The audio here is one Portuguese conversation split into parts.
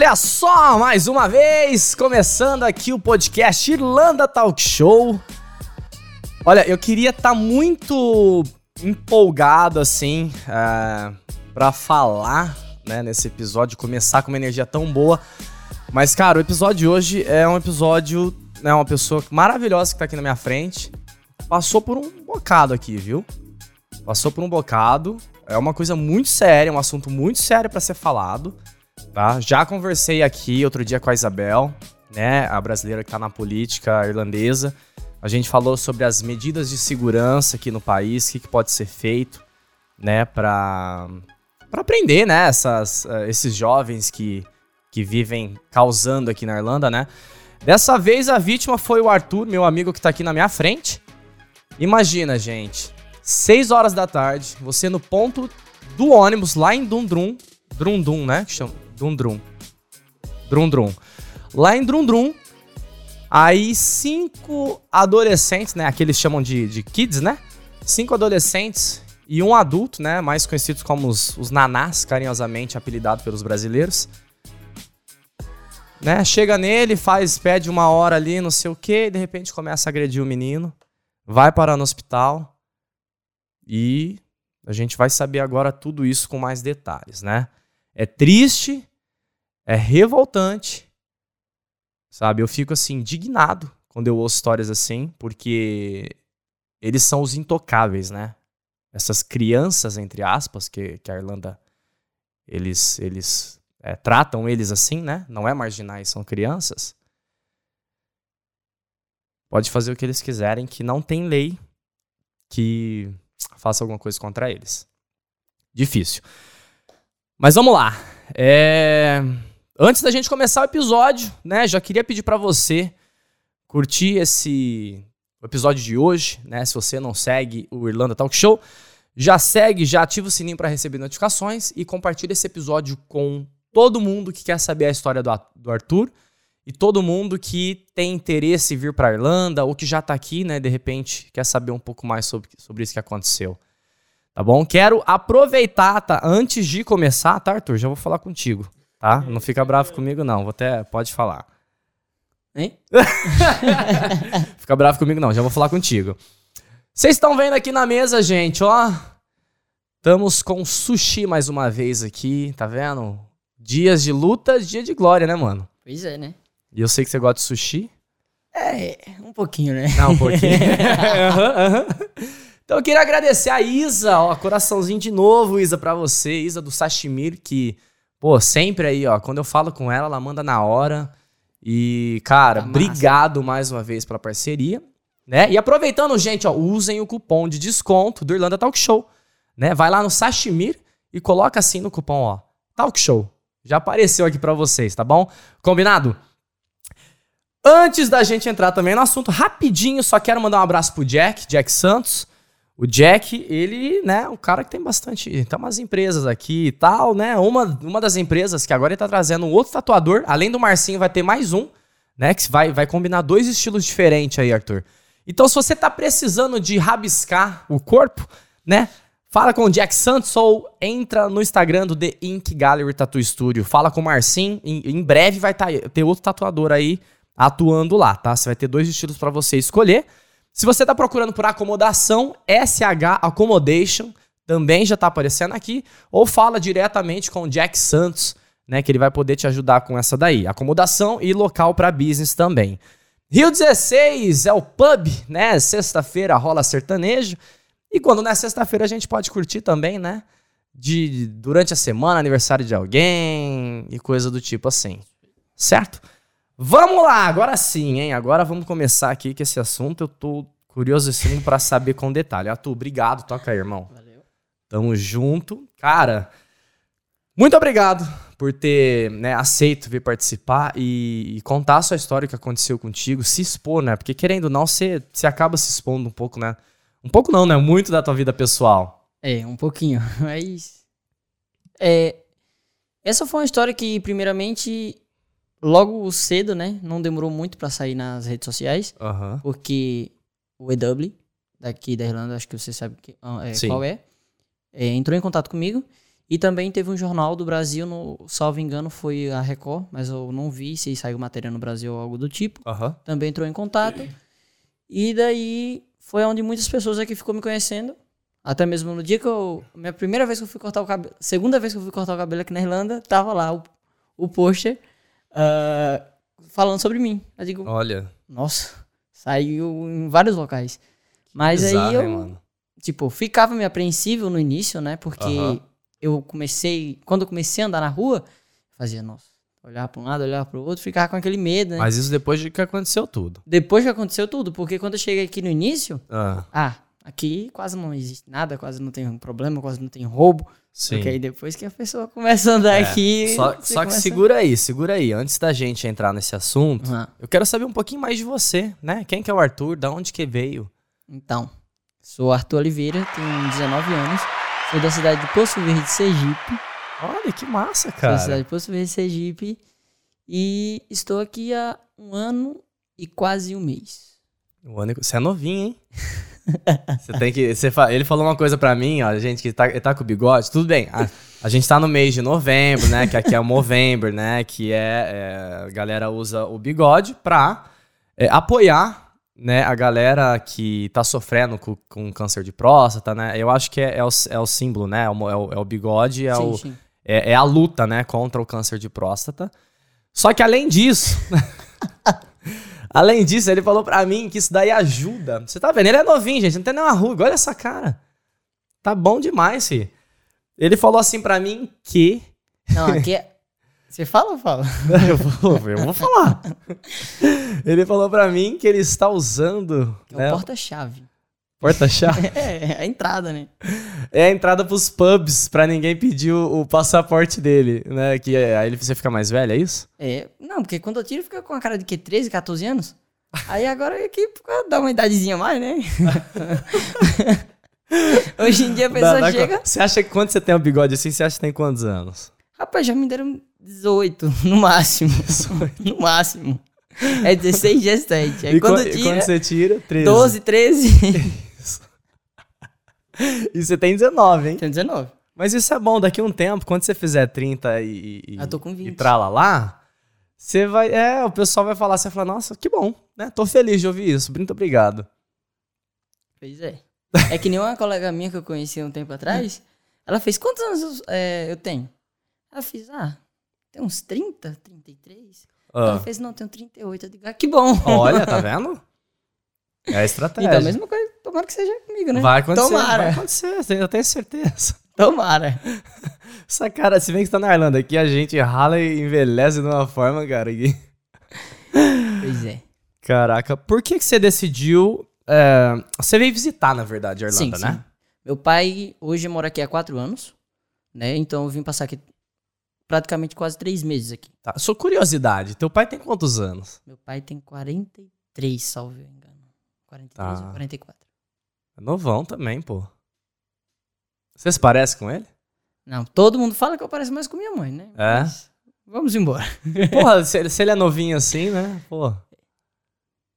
Olha só, mais uma vez, começando aqui o podcast Irlanda Talk Show. Olha, eu queria estar tá muito empolgado, assim, uh, pra falar, né, nesse episódio, começar com uma energia tão boa. Mas, cara, o episódio de hoje é um episódio, né, uma pessoa maravilhosa que tá aqui na minha frente. Passou por um bocado aqui, viu? Passou por um bocado. É uma coisa muito séria, um assunto muito sério para ser falado. Tá? Já conversei aqui outro dia com a Isabel, né, a brasileira que está na política irlandesa. A gente falou sobre as medidas de segurança aqui no país, o que, que pode ser feito, né, para para prender, né, essas, uh, esses jovens que, que vivem causando aqui na Irlanda, né. Dessa vez a vítima foi o Arthur, meu amigo que está aqui na minha frente. Imagina, gente, 6 horas da tarde, você no ponto do ônibus lá em Dundrum, Drundum, né, que chama Dundrum. Drundrum. Lá em Drundrum, aí cinco adolescentes, né? Aqui eles chamam de, de kids, né? Cinco adolescentes e um adulto, né? Mais conhecidos como os, os nanás, carinhosamente apelidado pelos brasileiros. Né? Chega nele, faz, pede uma hora ali, não sei o que, e de repente começa a agredir o menino, vai parar no hospital e a gente vai saber agora tudo isso com mais detalhes, né? É triste, é revoltante, sabe? Eu fico assim indignado quando eu ouço histórias assim, porque eles são os intocáveis, né? Essas crianças entre aspas que, que a Irlanda eles eles é, tratam eles assim, né? Não é marginais, são crianças. Pode fazer o que eles quiserem, que não tem lei que faça alguma coisa contra eles. Difícil. Mas vamos lá. É... Antes da gente começar o episódio, né, já queria pedir para você curtir esse episódio de hoje, né? Se você não segue o Irlanda Talk Show, já segue, já ativa o sininho para receber notificações e compartilha esse episódio com todo mundo que quer saber a história do, Arthur e todo mundo que tem interesse em vir para Irlanda ou que já tá aqui, né, de repente quer saber um pouco mais sobre, sobre isso que aconteceu. Tá bom? Quero aproveitar, tá? Antes de começar, tá, Arthur? Já vou falar contigo tá? Não fica bravo comigo, não. Vou até. Pode falar. Hein? fica bravo comigo, não. Já vou falar contigo. Vocês estão vendo aqui na mesa, gente, ó. Estamos com sushi mais uma vez aqui, tá vendo? Dias de luta, dia de glória, né, mano? Pois é, né? E eu sei que você gosta de sushi. É, um pouquinho, né? Não, um pouquinho. uhum, uhum. Então eu queria agradecer a Isa, ó, coraçãozinho de novo, Isa, pra você, Isa do Sashimir, que Pô, sempre aí, ó. Quando eu falo com ela, ela manda na hora. E, cara, tá obrigado mais uma vez pela parceria. Né? E aproveitando, gente, ó, usem o cupom de desconto do Irlanda Talk Show. Né? Vai lá no Sashimir e coloca assim no cupom, ó. Talk Show. Já apareceu aqui para vocês, tá bom? Combinado? Antes da gente entrar também no assunto, rapidinho, só quero mandar um abraço pro Jack, Jack Santos. O Jack, ele, né, o cara que tem bastante. Tem umas empresas aqui e tal, né? Uma, uma das empresas que agora ele tá trazendo um outro tatuador, além do Marcinho, vai ter mais um, né? Que vai, vai combinar dois estilos diferentes aí, Arthur. Então, se você tá precisando de rabiscar o corpo, né? Fala com o Jack Santos ou entra no Instagram do The Ink Gallery Tattoo Studio. Fala com o Marcinho. Em, em breve vai tá, ter outro tatuador aí atuando lá, tá? Você vai ter dois estilos para você escolher. Se você está procurando por acomodação, SH Accommodation também já está aparecendo aqui. Ou fala diretamente com o Jack Santos, né, que ele vai poder te ajudar com essa daí. Acomodação e local para business também. Rio 16 é o pub, né? Sexta-feira rola sertanejo. E quando não é sexta-feira a gente pode curtir também, né? De, durante a semana, aniversário de alguém e coisa do tipo assim. Certo? Vamos lá, agora sim, hein? Agora vamos começar aqui com esse assunto. Eu tô curiosíssimo para saber com detalhe. Arthur, obrigado. Toca aí, irmão. Valeu. Tamo junto. Cara, muito obrigado por ter né, aceito vir participar e, e, contar a sua história, o que aconteceu contigo, se expor, né? Porque querendo ou não, você, você acaba se expondo um pouco, né? Um pouco não, né? Muito da tua vida pessoal. É, um pouquinho. Mas. É, essa foi uma história que, primeiramente, logo cedo, né? Não demorou muito para sair nas redes sociais. Uhum. Porque o EW, daqui da Irlanda, acho que você sabe que, ah, é, qual é, é, entrou em contato comigo E também teve um jornal do Brasil, no, salvo engano, foi a Record, mas eu não vi se saiu matéria no Brasil ou algo do tipo. Também entrou em contato. E daí foi onde muitas pessoas aqui ficou me conhecendo. Até mesmo no dia que eu. Minha primeira vez que eu fui cortar o cabelo. Segunda vez que eu fui cortar o cabelo aqui na Irlanda, tava lá o, o pôster ah, falando sobre mim. Eu digo, Olha. nossa, saiu em vários locais. Mas bizarro, aí eu, hein, tipo, ficava meio apreensivo no início, né? Porque eu comecei, quando eu comecei a andar na rua, fazia, nossa, olhar para um lado, olhar para o outro, ficava com aquele medo, né? Mas isso depois de que aconteceu tudo. Depois que aconteceu tudo, porque quando eu cheguei aqui no início, Ah, ah, aqui quase não existe nada, quase não tem problema, quase não tem roubo. sim. Porque aí depois que a pessoa começa a andar É, aqui. Só, só que começa- segura aí, segura aí. Antes da gente entrar nesse assunto, Ah, eu quero saber um pouquinho mais de você, né? Quem que é o Arthur? Da onde que veio? então, sou Arthur Oliveira, tenho 19 anos, sou da cidade de Poço Verde, Sergipe. Olha, que massa, Sou da cara. cidade de Poço Verde, Sergipe. E estou aqui há um ano e quase um mês. O ano- Você é novinho, hein? Você tem que. Você fa- Ele falou uma coisa pra mim, ó, gente, que tá, tá com bigode. Tudo bem. A, a gente tá no mês de novembro, né? Que aqui é o Movember, né? Que é, é, A galera usa o bigode pra é, apoiar, né? A galera que tá sofrendo com, com câncer de próstata, né? Eu acho que é, é o, é o símbolo, né? É o, é o- é o bigode, é, sim, o, sim. é, é a luta, né? Contra o câncer de próstata. Só que além disso. além disso, ele falou pra mim que isso daí ajuda. Você tá vendo? Ele é novinho, gente. Não tem nenhuma ruga. Olha essa cara. Tá bom demais, fi. Ele falou assim pra mim que. Não, aqui é. Você fala ou fala? eu, vou, eu vou falar. ele falou pra mim que ele está usando. É né, o porta-chave. Porta-chave. É, é a entrada, né? É a entrada pros pubs pra ninguém pedir o, o passaporte dele, né? Que é- aí você fica mais velho, é isso? É, não, porque quando eu tiro fica com a cara de que 13, 14 anos. Aí agora aqui dá uma idadezinha a mais, né? Hoje em dia a pessoa Dá- dá chega. Você acha que quando você tem um bigode assim, você acha que tem quantos anos? Rapaz, já me deram 18, no máximo. no máximo. É 16, 17. Aí e quando quan- e tira, quando você tira? 13. 12, 13. E você tem 19, hein? Tem 19. Mas isso é bom, daqui a um tempo, quando você fizer 30 e, e, Ah, tô com e 20. trala lá, você vai. É, o pessoal vai falar, você vai falar, nossa, que bom, né? Tô feliz de ouvir isso. Muito obrigado. Pois é. É que nem uma colega minha que eu conheci um tempo atrás. Ela fez quantos anos eu, é, eu tenho? Ela fez, ah, tem uns 30, 33. Ela Ah, fez, não, tenho 38. Eu digo, ah, que bom. olha, tá vendo? É a estratégia. Então, a mesma coisa, tomara que seja comigo, né? Vai acontecer. Tomara. Vai acontecer, eu tenho certeza. Tomara. Essa cara, se bem que você tá na Irlanda aqui, a gente rala e envelhece de uma forma, cara. Que... Pois é. Caraca, por que, que você decidiu. é, Você veio visitar, na verdade, a Irlanda, sim, né? sim. Meu pai hoje mora aqui há quatro anos, né? Então eu vim passar aqui praticamente quase três meses aqui. Tá. Sua curiosidade, teu pai tem quantos anos? Meu pai tem 43, salvo engano. 43 Tá. ou 44. É novão também, pô. Você se parece com ele? Não, todo mundo fala que eu pareço mais com minha mãe, né? É? Mas vamos embora. Porra, se, ele- se ele é novinho assim, né? Pô.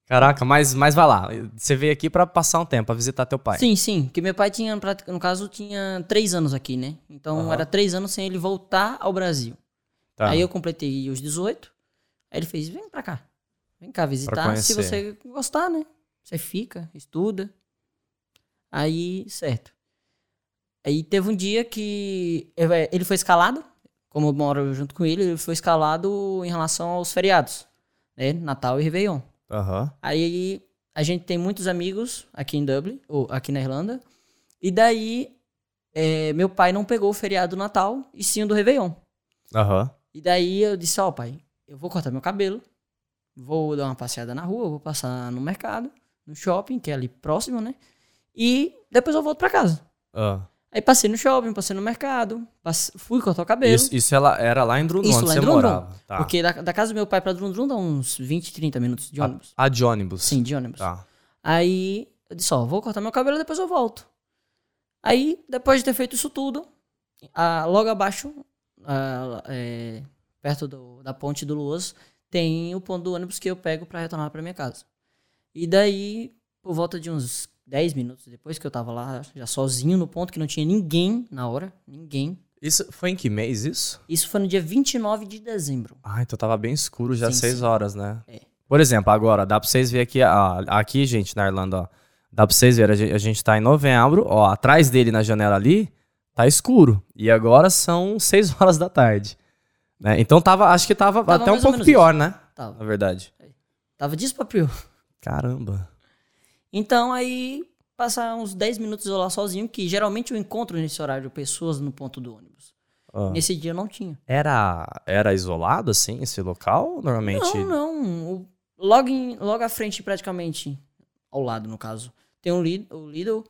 Caraca, mas, mas vai lá. Você veio aqui pra passar um tempo, pra visitar teu pai. Sim, sim. Porque meu pai tinha, no caso, tinha três anos aqui, né? Então Aham. era três anos sem ele voltar ao Brasil. Tá. Aí eu completei os 18. Aí ele fez: vem pra cá. Vem cá visitar. Se você gostar, né? Você fica, estuda. Aí, certo. Aí teve um dia que ele foi escalado, como eu moro junto com ele, ele foi escalado em relação aos feriados, né? Natal e Réveillon. Aham. Aí a gente tem muitos amigos aqui em Dublin, ou aqui na Irlanda. E daí eh, meu pai não pegou o feriado do Natal e sim o do Réveillon. Aham. E daí eu disse, ó pai, eu vou cortar meu cabelo, vou dar uma passeada na rua, vou passar no mercado, no shopping, que é ali próximo, né? E depois eu volto pra casa. Ah. Aí passei no shopping, passei no mercado, passe- fui cortar o cabelo. Isso, isso ela, era lá em Isso, onde lá em você Drundon. morava. Tá. Porque da, da casa do meu pai pra Drundrum dá uns 20, 30 minutos de ônibus. A, a de ônibus. Sim, de ônibus. Tá. Aí eu disse, ó, vou cortar meu cabelo e depois eu volto. Aí, depois de ter feito isso tudo, ah, logo abaixo, ah, é, perto do- da ponte do Luas, tem o ponto do ônibus que eu pego pra retornar pra minha casa. E daí, por volta de uns 10 minutos depois que eu tava lá, já sozinho no ponto, que não tinha ninguém na hora, ninguém. Isso foi em que mês isso? Isso foi no dia 29 de dezembro. Ah, então tava bem escuro já, Sim, seis sim. horas, né? É. Por exemplo, agora, dá pra vocês verem aqui, ó, aqui, gente, na Irlanda, ó. Dá pra vocês verem, a gente, tá em novembro, ó, atrás dele na janela ali, tá escuro. E agora são seis horas da tarde. Né? Então tava, acho que tava, Tava até um pouco pior, né? Tava. Na verdade. Tava disso pra pior. Caramba. Então aí passar uns 10 minutos eu lá sozinho, que geralmente eu encontro nesse horário pessoas no ponto do ônibus. Ó. Nesse dia não tinha. Era, era isolado, assim, esse local? Normalmente. Não, não. Logo, em- logo à frente, praticamente, ao lado, no caso, tem um Lidl, o Lidl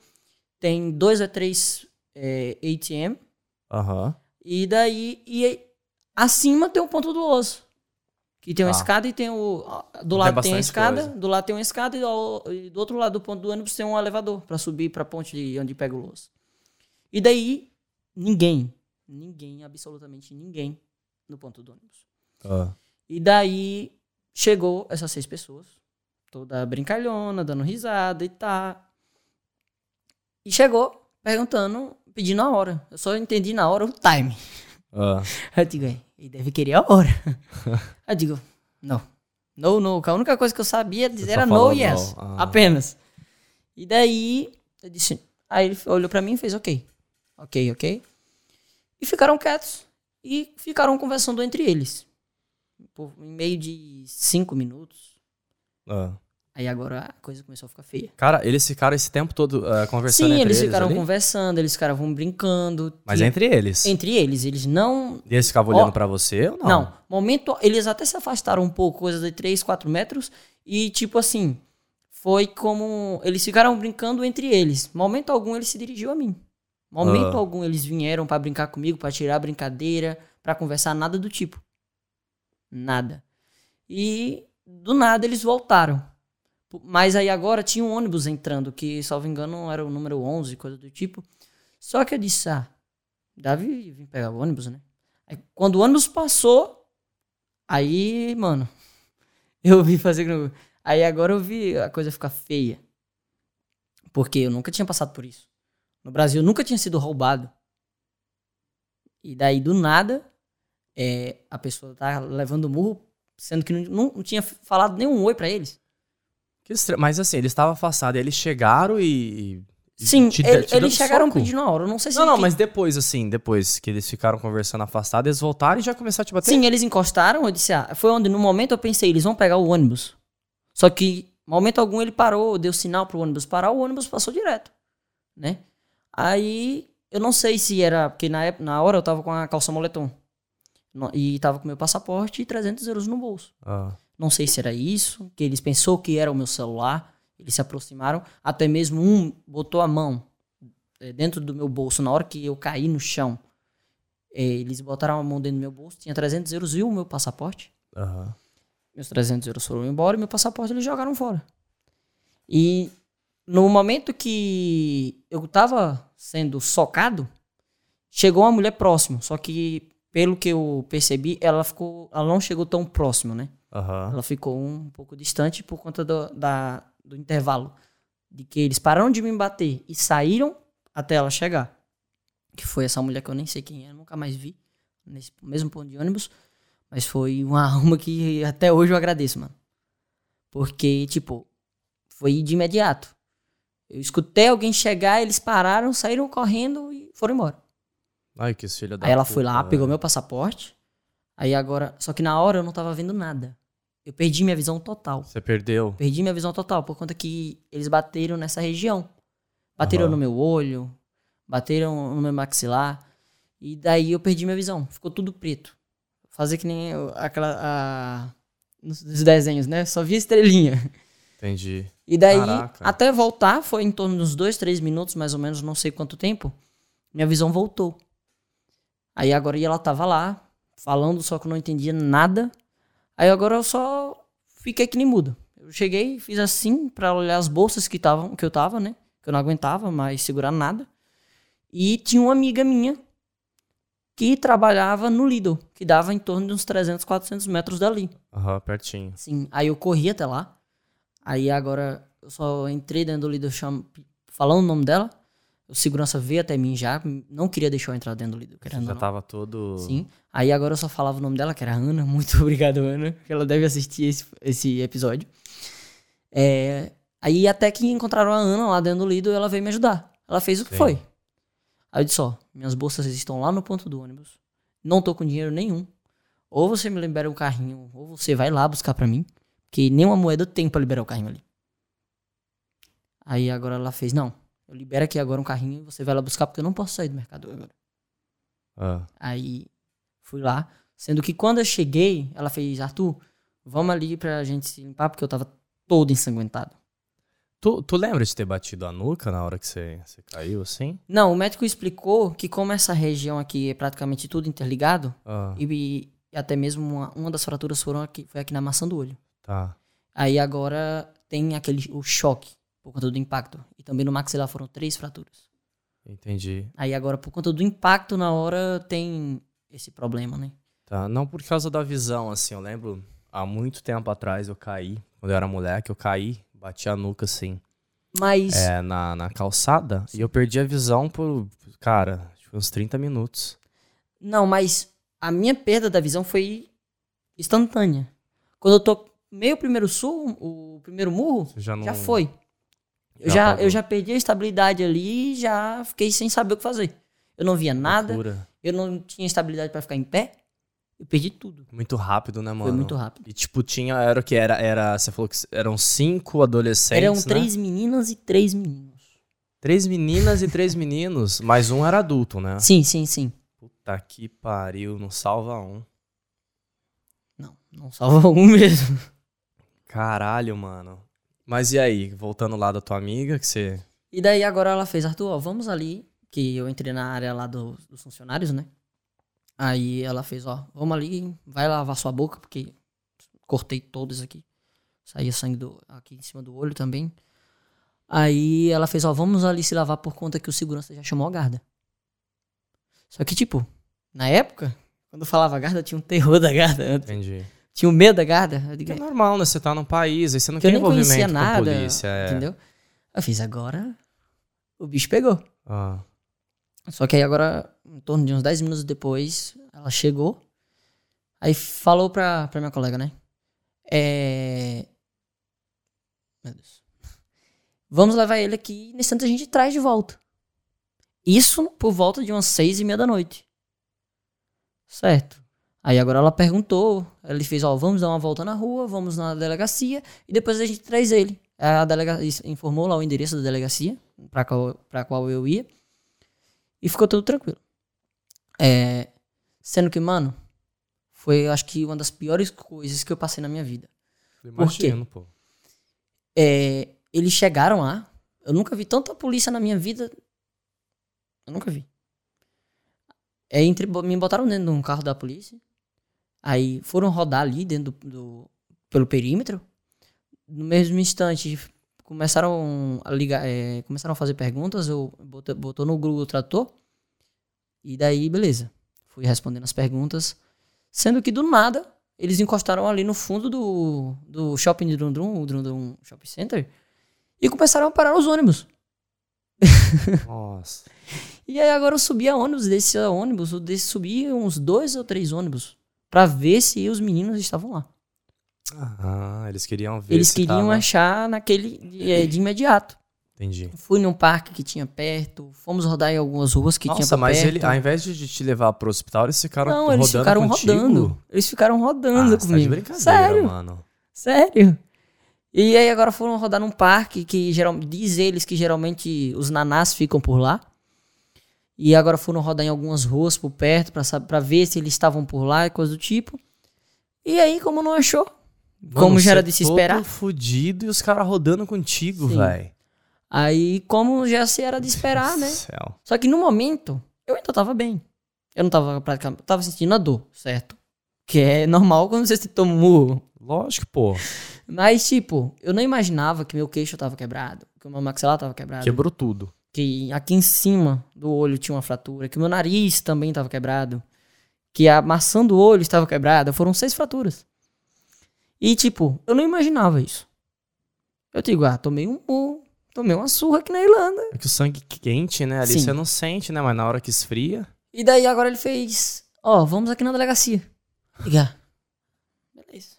tem dois a três é, ATM, Aham. e daí, e acima tem o ponto do osso. Que tem uma Tá. escada e tem o. Do lado tem a escada, coisa. do lado tem uma escada e, ao- e do outro lado do ponto do ônibus tem um elevador pra subir pra ponte de onde pega o osso. E daí, ninguém, ninguém, absolutamente ninguém no ponto do ônibus. Ah. E daí chegou essas seis pessoas, toda brincalhona, dando risada e tá. E chegou perguntando, pedindo a hora. Eu só entendi na hora o time. Ah. Eu digo, ele deve querer a hora. eu digo, não. No, no. A única coisa que eu sabia dizer só era no, yes. Ah. Apenas. E daí, eu disse. Aí ele olhou pra mim e fez ok. Ok, ok. E ficaram quietos. E ficaram conversando entre eles. Por, em meio de cinco minutos. Ah. Aí agora a coisa começou a ficar feia. Cara, eles ficaram esse tempo todo ah, conversando Sim, entre eles eles ficaram ali? conversando, eles ficaram brincando. Mas Tinha- entre eles. entre eles, eles não E eles ficavam olhando pra você ou não? Não. momento, eles até se afastaram um pouco, coisa de 3, 4 metros, e tipo assim, foi como. Eles ficaram brincando entre eles. Momento algum ele se dirigiu a mim. Momento Ah. algum eles vieram pra brincar comigo, pra tirar a brincadeira, pra conversar, nada do tipo. Nada. E do nada eles voltaram. Mas aí agora tinha um ônibus entrando, que, salvo engano, era o número 11, coisa do tipo. Só que eu disse, ah, Davi vim pegar o ônibus, né? Aí, quando o ônibus passou, aí, mano, eu vi fazer. Aí agora eu vi a coisa ficar feia. Porque eu nunca tinha passado por isso. No Brasil eu nunca tinha sido roubado. E daí, do nada, é, a pessoa tá levando murro, sendo que não, não tinha falado nenhum oi pra eles. Que estra- Mas assim, eles estavam afastados, eles chegaram e. e Sim, te- ele- te eles chegaram soco? pedindo a hora. Eu não sei se. Não, não, que- mas depois, assim, depois que eles ficaram conversando afastados, eles voltaram e já começaram a te bater? Sim, eles encostaram, eu disse, ah, foi onde no momento eu pensei, eles vão pegar o ônibus. Só que, momento algum, ele parou, deu sinal pro ônibus parar, o ônibus passou direto, né? Aí, eu não sei se era, porque na, época, na hora eu tava com a calça moletom. E tava com meu passaporte e 300 euros no bolso. Ah, Não sei se era isso, que eles pensou que era o meu celular, eles se aproximaram, até mesmo um botou a mão eh, dentro do meu bolso na hora que eu caí no chão. Eh, Eles botaram a mão dentro do meu bolso, tinha 300 euros e o meu passaporte. aham. Meus 300 euros foram embora e meu passaporte eles jogaram fora. E no momento que eu tava sendo socado, chegou uma mulher próximo, só que pelo que eu percebi, ela ficou, ela não chegou tão próximo, né? Aham. Ela ficou um pouco distante por conta do, da, do intervalo. De que eles pararam de me bater e saíram até ela chegar. Que foi essa mulher que eu nem sei quem é, nunca mais vi. Nesse mesmo ponto de ônibus. Mas foi uma alma que até hoje eu agradeço, mano. Porque, tipo, foi de imediato. Eu escutei alguém chegar, eles pararam, saíram correndo e foram embora. Ai, que filha da Aí ela puta, foi lá, pegou meu passaporte. Aí agora. Só que na hora eu não tava vendo nada. Eu perdi minha visão total. Você perdeu? Perdi minha visão total por conta que eles bateram nessa região. Bateram Aham. no meu olho, bateram no meu maxilar. E daí eu perdi minha visão. Ficou tudo preto. Fazer que nem aquela. A, nos desenhos, né? Só via estrelinha. Entendi. E daí, Caraca. até voltar, foi em torno dos dois, três minutos, mais ou menos, não sei quanto tempo. Minha visão voltou. Aí agora ela tava lá, falando, só que eu não entendia nada. Aí agora eu só fiquei que nem mudo. Eu cheguei, fiz assim pra olhar as bolsas que, tavam, que eu tava, né? Que eu não aguentava mais segurar nada. E tinha uma amiga minha que trabalhava no Lidl, que dava em torno de uns 300, 400 metros dali. Aham, pertinho. Sim, aí eu corri até lá. Aí agora eu só entrei dentro do Lidl cham... falando o nome dela. O segurança veio até mim já, não queria deixar eu entrar dentro do querendo ou Já não. tava todo. Sim. Aí agora eu só falava o nome dela, que era Ana. Muito obrigado, Ana. que Ela deve assistir esse, esse episódio. É, aí até que encontraram a Ana lá dentro do Lido e ela veio me ajudar. Ela fez o que Sim. foi. Aí eu disse, ó, minhas bolsas estão lá no ponto do ônibus. Não tô com dinheiro nenhum. Ou você me libera o carrinho, ou você vai lá buscar pra mim. Porque nenhuma moeda eu tenho pra liberar o carrinho ali. Aí agora ela fez, não, eu libero aqui agora um carrinho e você vai lá buscar porque eu não posso sair do mercado agora. Ah, Aí fui lá. Sendo que quando eu cheguei, ela fez, Arthur, vamos ali pra gente se limpar, porque eu tava todo ensanguentado. Tu, tu lembra de ter batido a nuca na hora que você, você caiu, assim? Não, o médico explicou que como essa região aqui é praticamente tudo interligado, Ah, e, e até mesmo uma, uma das fraturas foram aqui, foi aqui na maçã do olho. tá. Aí agora tem aquele o choque por conta do impacto. E também no maxilar foram três fraturas. Entendi. Aí agora, por conta do impacto na hora, tem esse problema, né? Tá. Não por causa da visão, assim. Eu lembro, há muito tempo atrás eu caí. Quando eu era moleque, eu caí, bati a nuca, assim, Mas é, na, na calçada. E eu perdi a visão por, cara, uns 30 minutos. Não, mas a minha perda da visão foi instantânea. Quando eu tô meio primeiro sul, o primeiro murro, já não. já foi. Eu Já já, eu já perdi a estabilidade ali e já fiquei sem saber o que fazer. Eu não via nada, Loucura. eu não tinha estabilidade pra ficar em pé. Eu perdi tudo. Muito rápido, né, mano? Foi muito rápido. E tipo, tinha. Era o que? Era, era. Você falou que eram cinco adolescentes. Eram né? três meninas e três meninos. Três meninas e três meninos. Mas um era adulto, né? Sim, sim, sim. Puta que pariu, não salva um. Não, não salva um mesmo. Caralho, mano. Mas e aí, voltando lá da tua amiga, que você. E daí agora ela fez, Arthur, ó, vamos ali, que eu entrei na área lá do- dos funcionários, né? Aí ela fez, ó, vamos ali, vai lavar sua boca, porque cortei todos aqui. Saía sangue do, aqui em cima do olho também. Aí ela fez, ó, vamos ali se lavar por conta que o segurança já chamou a guarda. Só que, tipo, na época, quando eu falava guarda, eu tinha um terror da guarda. eu Entendi. Tinha um medo da guarda. Eu digo, É normal, né? Você tá num país, aí você não tem envolvimento com a nada, polícia. É. entendeu? Eu fiz, agora o bicho pegou. Ah, Só que aí agora, em torno de uns 10 minutos depois, ela chegou. Aí falou pra, pra minha colega, né? É. Meu Deus. Vamos levar ele aqui e nesse instante a gente traz de volta. Isso por volta de umas seis e meia da noite. Certo. Aí agora ela perguntou, ele fez, ó, vamos dar uma volta na rua, vamos na delegacia e depois a gente traz ele. A delegacia informou lá o endereço da delegacia pra qual, pra qual eu ia. E ficou tudo tranquilo. É, sendo que, mano, foi acho que uma das piores coisas que eu passei na minha vida. eu Por quê? imagino, pô. É, eles chegaram lá. Eu nunca vi tanta polícia na minha vida. Eu nunca vi. É, entre, me botaram dentro de um carro da polícia. Aí foram rodar ali dentro do, do- pelo perímetro. No mesmo instante, começaram a ligar, é, começaram a fazer perguntas. Eu botou, botou no Google Trator. E daí, beleza. Fui respondendo as perguntas. Sendo que do nada, eles encostaram ali no fundo do, do shopping de Dundrum, o Dundrum Shopping Center, e começaram a parar os ônibus. Nossa. E aí agora eu subia ônibus, descia ônibus, eu desci, subia uns dois ou três ônibus pra ver se os meninos estavam lá. Ah, eles queriam ver. Eles queriam tava- achar naquele é, de imediato. Entendi. Fui num parque que tinha perto, fomos rodar em algumas ruas que tinha Nossa, pra mas perto. ele, ao invés de te levar pro hospital, eles ficaram Não, rodando eles ficaram contigo? rodando. Eles ficaram rodando ah, você tá de comigo. brincadeira, Sério? mano. Sério? E aí agora foram rodar num parque que geral, diz eles que geralmente os nanás ficam por lá. E agora foram rodar em algumas ruas por perto pra ver se eles estavam por lá e coisa do tipo. E aí, como não achou? como Mano, já era de se todo esperar. fudido e os caras rodando contigo, velho. Aí, como já se era de esperar, né? Céu. Só que no momento, eu ainda tava bem. Eu não tava praticamente. Tava sentindo a dor, certo? Que é normal quando você se toma um murro. Lógico, pô. Mas, tipo, eu não imaginava que meu queixo tava quebrado, que o meu maxilar tava quebrado. Quebrou tudo. Que aqui em cima do olho tinha uma fratura, que o meu nariz também estava quebrado, que a maçã do olho estava quebrada, foram seis fraturas. E tipo, eu não imaginava isso. Eu digo, ah, tomei um murro, Tomei uma surra aqui na Irlanda. É que o sangue quente, né? Ali Sim. você não sente, né? Mas na hora que esfria. E daí agora ele fez, ó, vamos aqui na delegacia. Ligar. Beleza.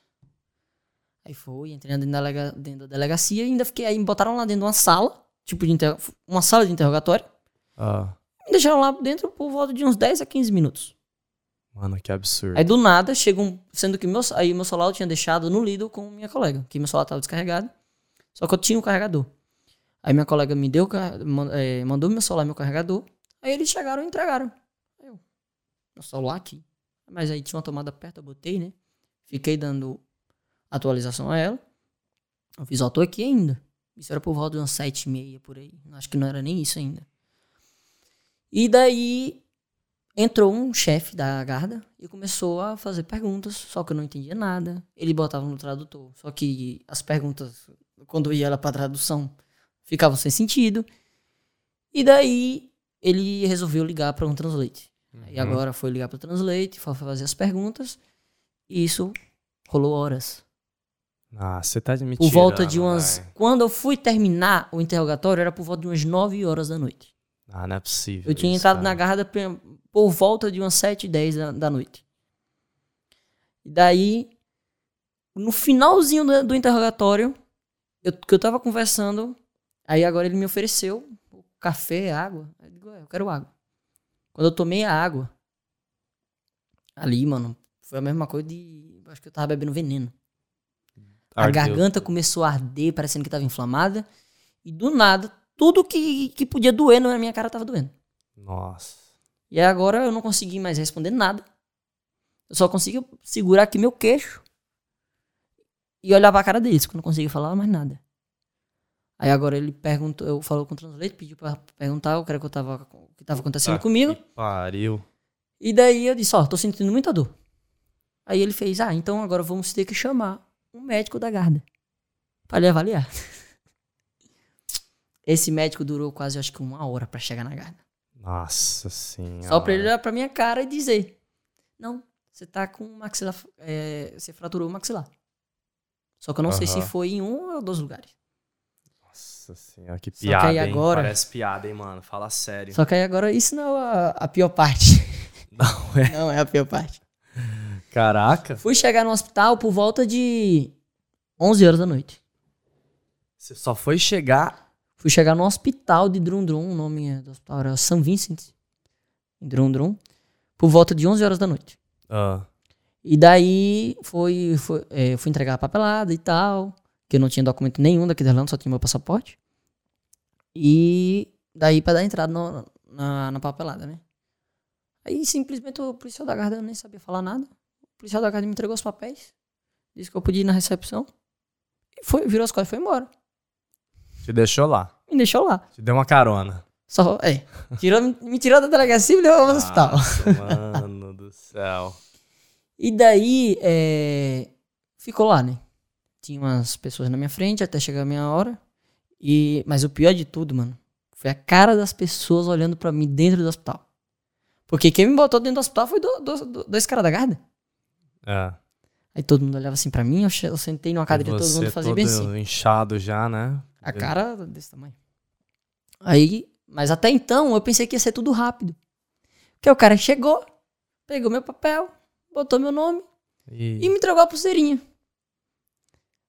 Aí foi, entrei dentro da, delega- dentro da delegacia e ainda fiquei aí, me botaram lá dentro de uma sala, tipo de inter- uma sala de interrogatório. Ah, Me deixaram lá dentro por volta de uns 10 a 15 minutos. mano, que absurdo. Aí do nada, chega um. Sendo que meu, aí meu celular eu tinha deixado no Lidl com minha colega, que meu celular tava descarregado. Só que eu tinha o carregador. Aí minha colega me deu, eh, mandou meu celular e meu carregador. Aí eles chegaram e entregaram. Eu, meu celular aqui. Mas aí tinha uma tomada perto, eu botei, né? Fiquei dando atualização a ela. Eu fiz, ó, tô aqui ainda. Isso era por volta de umas sete e meia por aí. Acho que não era nem isso ainda. E daí entrou um chefe da guarda e começou a fazer perguntas, só que eu não entendia nada. Ele botava no tradutor, só que as perguntas, quando ia lá pra tradução, ficavam sem sentido. E daí ele resolveu ligar para um translate. E Uhum. agora foi ligar para o translate, foi fazer as perguntas, e isso rolou horas. Ah, você tá mentira. Por volta de umas. Quando eu fui terminar o interrogatório, era por volta de umas 9 horas da noite. Ah, não é possível. Eu tinha isso, entrado cara. na guarda pe- por volta de umas 7 e 10 da, da noite. E daí, no finalzinho do, do interrogatório, eu, que eu tava conversando, aí agora ele me ofereceu café, água. Eu digo, "É, eu quero água. Quando eu tomei a água, ali, mano, foi a mesma coisa de. Acho que eu tava bebendo veneno. A garganta começou a arder, parecendo que tava inflamada. E do nada, tudo que, que podia doer na minha cara tava doendo. Nossa. E agora eu não consegui mais responder nada. Eu só consigo segurar aqui meu queixo e olhar pra cara deles, porque eu não consegui falar mais nada. Aí agora ele perguntou, eu falou com o translate, pediu pra perguntar o que era que eu tava, o que tava acontecendo Tá comigo. Pariu. E daí eu disse, ó, tô sentindo muita dor. Aí ele fez, ah, então agora vamos ter que chamar um médico da guarda pra lhe avaliar. Esse médico durou quase, acho que uma hora pra chegar na guarda. Nossa senhora. Só pra ele olhar pra minha cara e dizer: Não, você tá com maxilar. é, você fraturou o maxilar. Só que eu não sei se foi em um ou dois lugares. Nossa senhora, que Só que piada, hein? agora- Parece piada, hein, mano? Fala sério. Só que aí agora isso não é a, a pior parte. Não é? Não é a pior parte. Caraca. Fui chegar no hospital por volta de 11 horas da noite. Você só foi chegar... Fui chegar no hospital de Drundrum, o nome é do hospital era São Vincent, em Drundrum, por volta de 11 horas da noite. Ah, E daí foi, foi, é, fui entregar a papelada e tal, que eu não tinha documento nenhum daqui da Irlanda, só tinha meu passaporte. E daí pra dar entrada no- na, na papelada, né? Aí simplesmente o policial da guarda eu nem sabia falar nada. O policial da guarda me entregou os papéis, disse que eu podia ir na recepção. E foi, virou as costas e foi embora. te deixou lá. Me deixou lá. Te deu uma carona. Só, é. Tirou, me tirou da delegacia e me levou ao hospital. Mano do céu. E daí, é, ficou lá, né? Tinha umas pessoas na minha frente até chegar a minha hora. E, mas o pior de tudo, mano, foi a cara das pessoas olhando pra mim dentro do hospital. Porque quem me botou dentro do hospital foi do, do, do- dois caras da guarda. É. Aí todo mundo olhava assim pra mim, eu, sentei numa cadeira e todo mundo fazia todo bem assim. inchado já, né? A cara desse tamanho. Aí, mas até então eu pensei que ia ser tudo rápido. Porque o cara chegou, pegou meu papel, botou meu nome e E... me entregou a pulseirinha.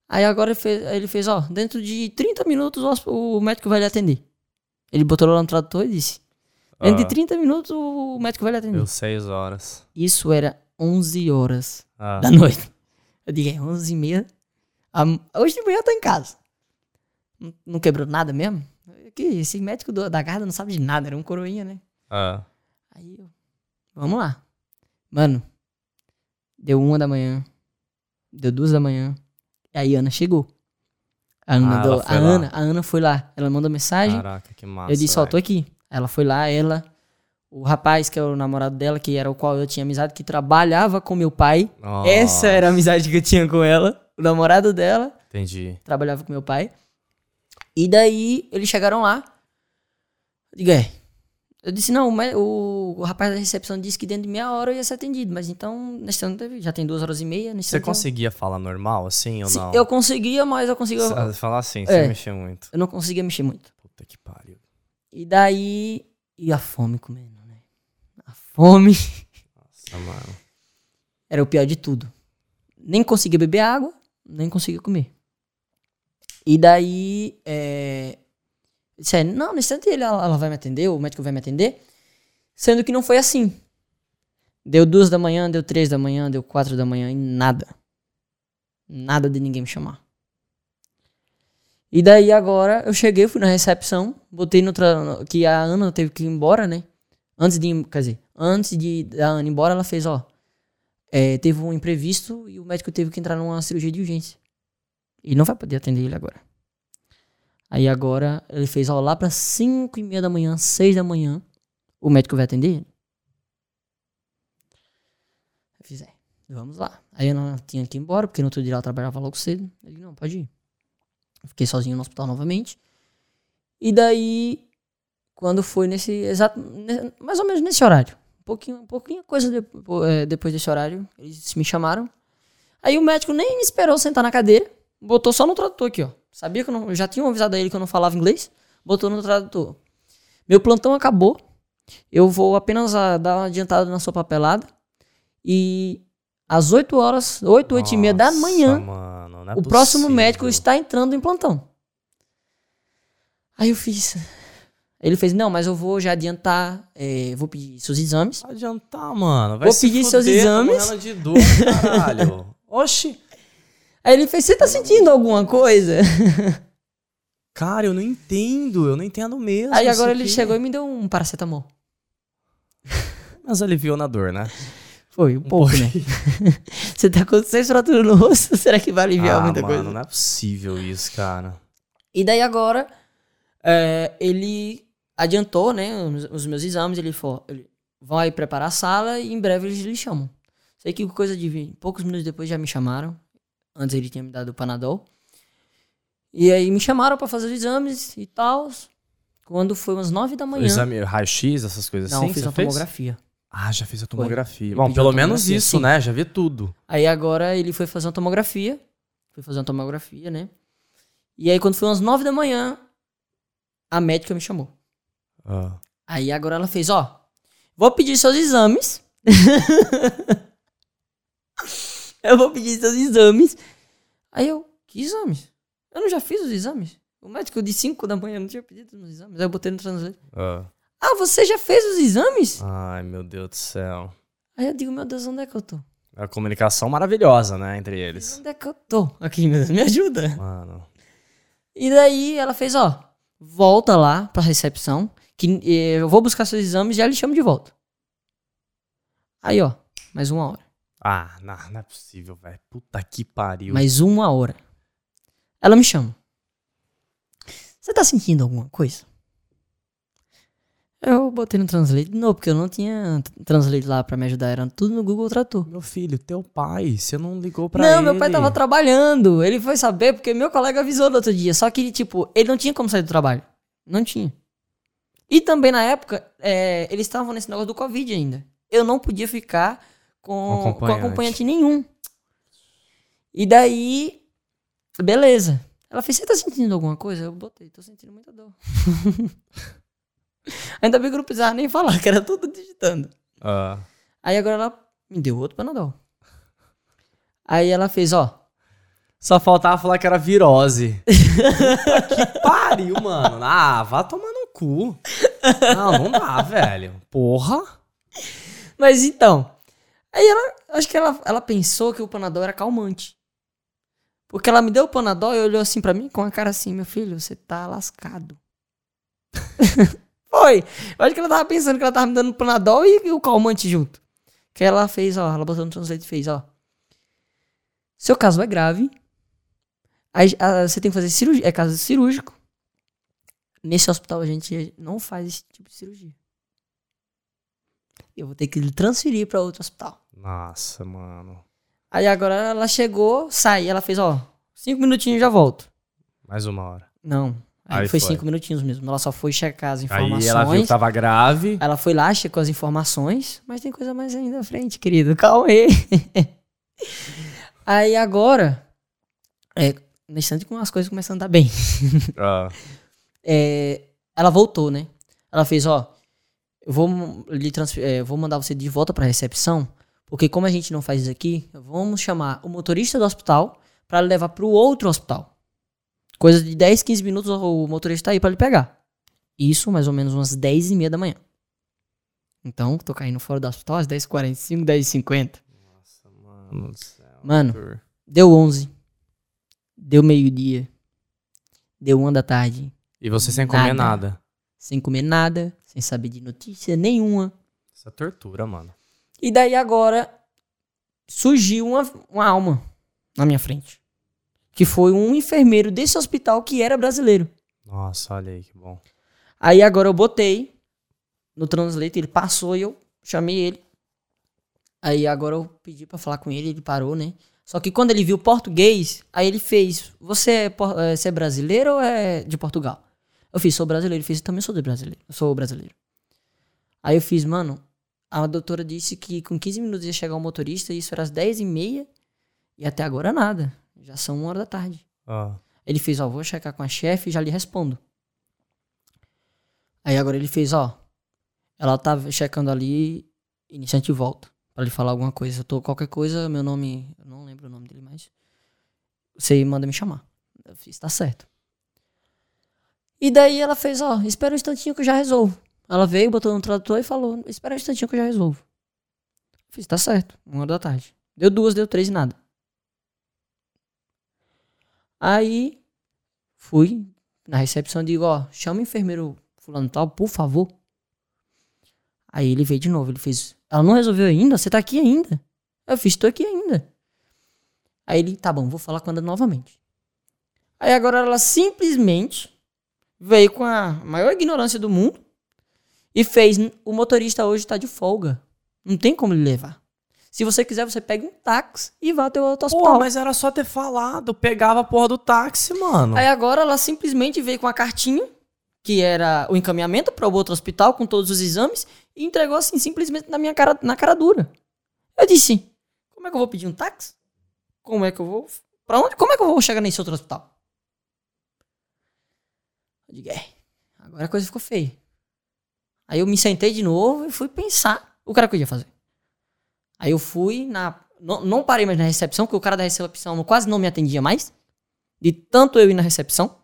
Aí agora ele fez, ele fez, ó, dentro de 30 minutos o médico vai lhe atender. Ele botou lá no tradutor e disse, dentro de Ah, 30 minutos o médico vai lhe atender. Deu seis horas. Isso era 11 horas Ah, da noite. Eu digo, é 11 e meia. Am- Hoje de manhã eu tô em casa. Não, quebrou nada mesmo? Que esse médico do- da guarda não sabe de nada, era um coroinha, né? ah. Aí eu, vamos lá. Mano, deu uma da manhã, deu duas da manhã, e aí a Ana chegou. A Ana, Ah, a foi lá. Ana, a Ana foi lá, ela mandou mensagem, Caraca, que massa. eu disse, ó, velho. tô aqui. Ela foi lá, ela, o rapaz que é o namorado dela, que era o qual eu tinha amizade, que trabalhava com meu pai. Nossa, Essa era a amizade que eu tinha com ela. O namorado dela Entendi. trabalhava com meu pai. E daí eles chegaram lá. Eu digo, é. Eu disse, não, mas o, o rapaz da recepção disse que dentro de meia hora eu ia ser atendido, mas então, nesse ano teve, já tem duas horas e meia. Você conseguia falar normal, assim, ou Sim, não? Eu conseguia, mas eu conseguia. Falar assim, É. sem mexer muito. Eu não conseguia mexer muito. Puta que pariu. E daí. E a fome comendo, fome Nossa, mano. era o pior de tudo. Nem conseguia beber água, nem conseguia comer. E daí. É... Sério, não, no instante ele, ela, ela vai me atender, o médico vai me atender. Sendo que não foi assim. Deu duas da manhã, deu três da manhã, deu quatro da manhã e nada. Nada de ninguém me chamar. E daí agora eu cheguei, fui na recepção, botei no tra... que a Ana teve que ir embora, né? Antes de, ir- quer dizer, antes de da Ana ir embora, ela fez, ó, é, teve um imprevisto e o médico teve que entrar numa cirurgia de urgência. E não vai poder atender ele agora. Aí agora ele fez, ó, lá pra 5 e meia da manhã, 6 da manhã, o médico vai atender ele. Eu fiz, é, vamos lá. Aí eu não tinha que ir embora, porque no outro dia ela trabalhava logo cedo. Ele, não, pode ir. Fiquei sozinho no hospital novamente. E daí, quando foi nesse exato, mais ou menos nesse horário, pouquinho, pouquinho coisa depo- eh, depois desse horário, eles me chamaram. Aí o médico nem me esperou sentar na cadeira, botou só no tradutor aqui, ó. Sabia que eu, não, eu já tinha avisado a ele que eu não falava inglês, botou no tradutor. Meu plantão acabou. Eu vou apenas ah, dar uma adiantada na sua papelada. E às 8 horas, 8, 8 e meia da manhã, mano, é o próximo possível. médico está entrando em plantão. Aí eu fiz. Ele fez, não, mas eu vou já adiantar, eh, vou pedir seus exames. Adiantar, mano. Vai Vou pedir seus fuder, tá exames. de dor, caralho. Oxi. Aí ele fez, você tá sentindo alguma coisa? Cara, eu não entendo. Eu não entendo mesmo. Aí agora ele aqui. chegou e me deu um paracetamol. Mas aliviou na dor, né? Foi, um pouco, né? você tá com seis fraturas no rosto, será que vai aliviar ah, muita mano, coisa? não é possível isso, cara. E daí agora, é, ele adiantou, né, os, meus exames, ele falou, ele vai preparar a sala e em breve eles lhe chamam. Sei que coisa de poucos minutos depois já me chamaram, antes ele tinha me dado o Panadol. E aí me chamaram pra fazer os exames e tal. Quando foi umas nove da O manhã. exame raio-x, essas coisas Não, assim. fiz você uma fez? tomografia. Ah, já fiz a tomografia. Bom, pelo a menos tomografia, isso, sim. né? Já vi tudo. Aí agora ele foi fazer uma tomografia. Foi fazer uma tomografia, né? E aí quando foi umas nove da manhã, a médica me chamou. Ah. Aí agora ela fez, ó, vou pedir seus exames. eu vou pedir seus exames. Aí eu, que exames? Eu não já fiz os exames? O médico de 5 da manhã não tinha pedido os exames. Aí eu botei no translate. Ah. Ah, você já fez os exames? Ai, meu Deus do céu. Aí eu digo, meu Deus, onde é que eu tô? A comunicação maravilhosa, né, entre eles. Onde é que eu tô? Aqui, meu Deus, me ajuda. Mano. E daí ela fez, ó, volta lá pra recepção, que eh, eu vou buscar seus exames e já lhe chamo de volta. Aí, ó, mais uma hora. Ah, não, não é possível, velho. Puta que pariu. Mais uma hora. Ela me chama. Você tá sentindo alguma coisa? Eu botei no Translate de novo, porque eu não tinha Translate lá pra me ajudar. Era tudo no Google Trator. Meu filho, teu pai, você não ligou pra não, ele. meu pai tava trabalhando. Ele foi saber porque meu colega avisou no outro dia. Só que, tipo, ele não tinha como sair do trabalho. Não tinha. E também na época, é, eles estavam nesse negócio do Covid ainda. Eu não podia ficar com, com Acompanhante. acompanhante nenhum. E daí, beleza. Ela fez, você tá sentindo alguma coisa? Eu botei, tô sentindo muita dor. Ainda bem que eu não precisava nem falar, que era tudo digitando. Ah. Aí agora ela me deu outro Panadol. Aí ela fez, ó, Só faltava falar que era virose. Que pariu, mano. Ah, vá tomar no cu. Não, não dá, velho. Porra. Mas então. Aí ela. Acho que ela, ela pensou que o Panadol era calmante. Porque ela me deu o Panadol e olhou assim pra mim com a cara assim: Meu filho, você tá lascado. Foi. Eu acho que ela tava pensando que ela tava me dando Panadol e, e o calmante junto. Que ela fez, ó. Ela botou no translate e fez, ó. Seu caso é grave. Aí, ah, você tem que fazer cirurgia. É caso cirúrgico. Nesse hospital a gente não faz esse tipo de cirurgia. Eu vou ter que transferir pra outro hospital. Nossa, mano. Aí agora ela chegou, sai, ela fez, ó, cinco minutinhos e já volto. Mais uma hora. Não. Aí, Aí foi, foi. cinco minutinhos mesmo. Ela só foi checar as Aí informações. ela viu que tava grave. Ela foi lá, checou as informações, mas tem coisa mais ainda à frente, querido. Calma aí. aí agora, é, no instante as coisas começando a andar bem. Ah, É, ela voltou, né? Ela fez, ó, eu vou lhe é, vou mandar você de volta pra recepção, porque como a gente não faz isso aqui, vamos chamar o motorista do hospital pra levar pro outro hospital. Coisa de 10, 15 minutos o motorista tá aí pra lhe pegar. Isso mais ou menos umas 10 e meia da manhã. Então, tô caindo fora do hospital às 10h45, 10h50. mano do céu. Mano, Arthur. deu 11. Deu meio-dia. Deu 1 da tarde. E você sem comer Nada. nada. Sem comer nada, sem saber de notícia nenhuma. Isso é tortura, mano. E daí agora surgiu uma, uma alma na minha frente. Que foi um enfermeiro desse hospital que era brasileiro. Nossa, olha aí que bom. Aí agora eu botei no translate, ele passou e eu chamei ele. Aí agora eu pedi pra falar com ele, ele parou, né? Só que quando ele viu português, aí ele fez: Você é, eh, você é brasileiro ou é de Portugal? Eu fiz: Sou brasileiro. Ele fez: Também sou brasileiro. Eu sou brasileiro. Aí eu fiz: Mano, a doutora disse que com 15 minutos ia chegar o motorista, e isso era às 10h30 e até agora nada. Já são uma hora da tarde. Ah, Ele fez, ó, vou checar com a chefe e já lhe respondo. Aí agora ele fez, ó, ela tá checando ali, iniciante volta, pra lhe falar alguma coisa. Eu tô qualquer coisa, meu nome, eu não lembro o nome dele mais. Você manda me chamar. Eu fiz, tá certo. E daí ela fez, ó, espera um instantinho que eu já resolvo. Ela veio, botou no tradutor e falou, espera um instantinho que eu já resolvo. Fiz, tá certo, uma hora da tarde. Deu duas, deu três e nada. Aí fui na recepção e digo, ó, chama o enfermeiro fulano tal, por favor. Aí ele veio de novo, ele fez, ela não resolveu ainda? Você tá aqui ainda? Eu fiz, tô aqui ainda. Aí ele, tá bom, vou falar com ela novamente. Aí agora ela simplesmente veio com a maior ignorância do mundo e fez, o motorista hoje tá de folga. Não tem como lhe levar. Se você quiser, você pega um táxi e vá até o outro hospital. Pô, mas era só ter falado. Pegava a porra do táxi, mano. Aí agora ela simplesmente veio com a cartinha, que era o encaminhamento para o outro hospital com todos os exames, e entregou assim, simplesmente na minha cara, na cara dura. Eu disse: Como é que eu vou pedir um táxi? Como é que eu vou. Pra onde? Como é que eu vou chegar nesse outro hospital? Eu digo: É, agora a coisa ficou feia. Aí eu me sentei de novo e fui pensar o cara que eu ia fazer. Aí eu fui na. Não, não parei mais na recepção, porque o cara da recepção quase não me atendia mais. De tanto eu ir na recepção.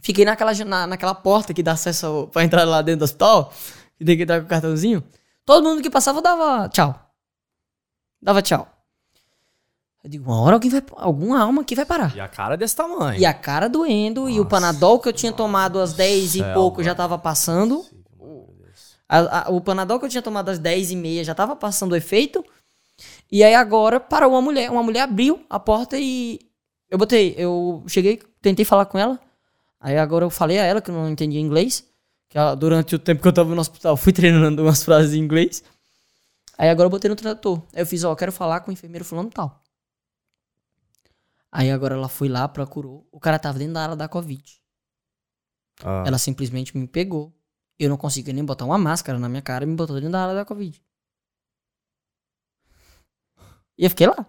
Fiquei naquela, na, naquela porta que dá acesso pra entrar lá dentro do hospital. Que tem que entrar com o cartãozinho. Todo mundo que passava dava tchau. Dava tchau. Eu digo, uma hora alguém vai. Alguma alma aqui vai parar. E a cara desse tamanho. E a cara doendo, e o Nossa, panadol que eu tinha tomado às 10 e pouco já mano. tava passando. A- a- o panadol que eu tinha tomado às 10 e meia já tava passando o efeito. E aí agora parou uma mulher. Uma mulher abriu a porta e eu botei. Eu cheguei, tentei falar com ela. Aí agora eu falei a ela que eu não entendia inglês. Que ela- durante o tempo que eu tava no hospital, fui treinando umas frases em inglês. Aí agora eu botei no tradutor. Aí eu fiz, ó, quero falar com o enfermeiro fulano tal. Aí agora ela foi lá, procurou. O cara tava dentro da área da Covid. Ah. Ela simplesmente me pegou. Eu não conseguia nem botar uma máscara na minha cara e me botou dentro da área da Covid. E eu fiquei lá.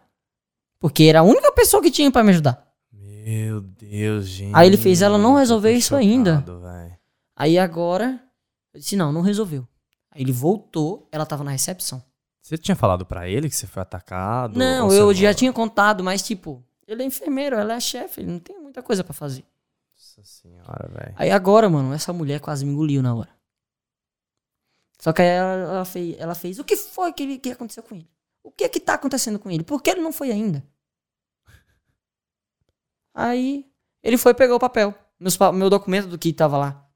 Porque era a única pessoa que tinha pra me ajudar. Meu Deus, gente. Aí ele fez, ela não resolveu isso ainda. chocado, véi. Aí agora, eu disse, não, não resolveu. Aí ele voltou, ela tava na recepção. Você tinha falado pra ele que você foi atacado? Não, eu já tinha contado, mas tipo, ele é enfermeiro, ela é chefe, ele não tem muita coisa pra fazer. Nossa senhora, velho. Aí agora, mano, essa mulher quase me engoliu na hora. Só que aí ela, ela fez, ela fez, o que foi que, ele- que aconteceu com ele? O que é que tá acontecendo com ele? Por que ele não foi ainda? Aí ele foi e pegou o papel, meus meu documento do que tava lá.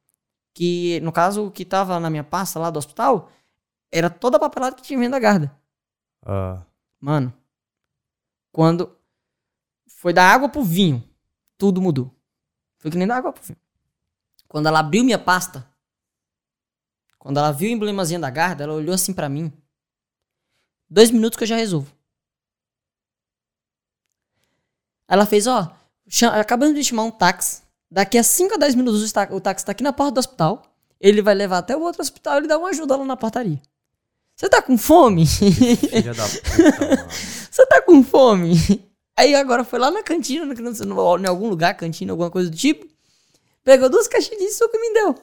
Que, no caso, o que tava na minha pasta lá do hospital, era toda a papelada que tinha vindo da Garda. Ah, Mano, quando foi da água pro vinho, tudo mudou. Foi que nem da água pro vinho. Quando ela abriu minha pasta, quando ela viu o emblemazinho da Garda, ela olhou assim pra mim. Dois minutos que eu já resolvo. Ela fez, ó, acabamos de chamar um táxi Daqui a 5 a 10 minutos o tá- o táxi tá aqui na porta do hospital. Ele vai levar até o outro hospital e ele dá uma ajuda lá na portaria. Você tá com fome? Filha da puta, mano. Você tá com fome? Aí agora foi lá na cantina, no- em algum lugar, cantina, alguma coisa do tipo. Pegou duas caixinhas de suco e me deu.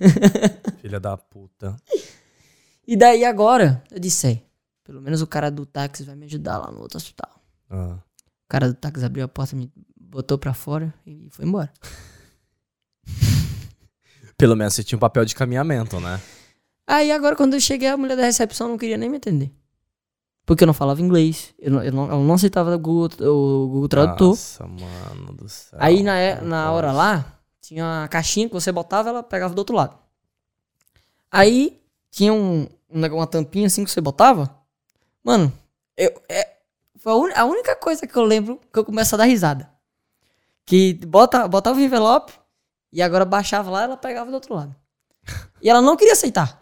Filha da puta. E daí agora, eu disse, "Ei, pelo menos o cara do táxi vai me ajudar lá no outro hospital. Ah. O cara do táxi abriu a porta, me botou pra fora e foi embora. Pelo menos você tinha um papel de caminhamento, né? Aí agora quando eu cheguei, a mulher da recepção não queria nem me atender. Porque eu não falava inglês, eu não, eu não, ela não aceitava o Google, o Google Tradutor. Nossa, mano do céu. Aí na, na hora lá, tinha uma caixinha que você botava, ela pegava do outro lado. Aí tinha um, um uma tampinha assim que você botava. Mano, eu, é, foi a, uni- a única coisa que eu lembro que eu começo a dar risada. Que bota, botava o envelope e agora baixava lá ela pegava do outro lado. E ela não queria aceitar.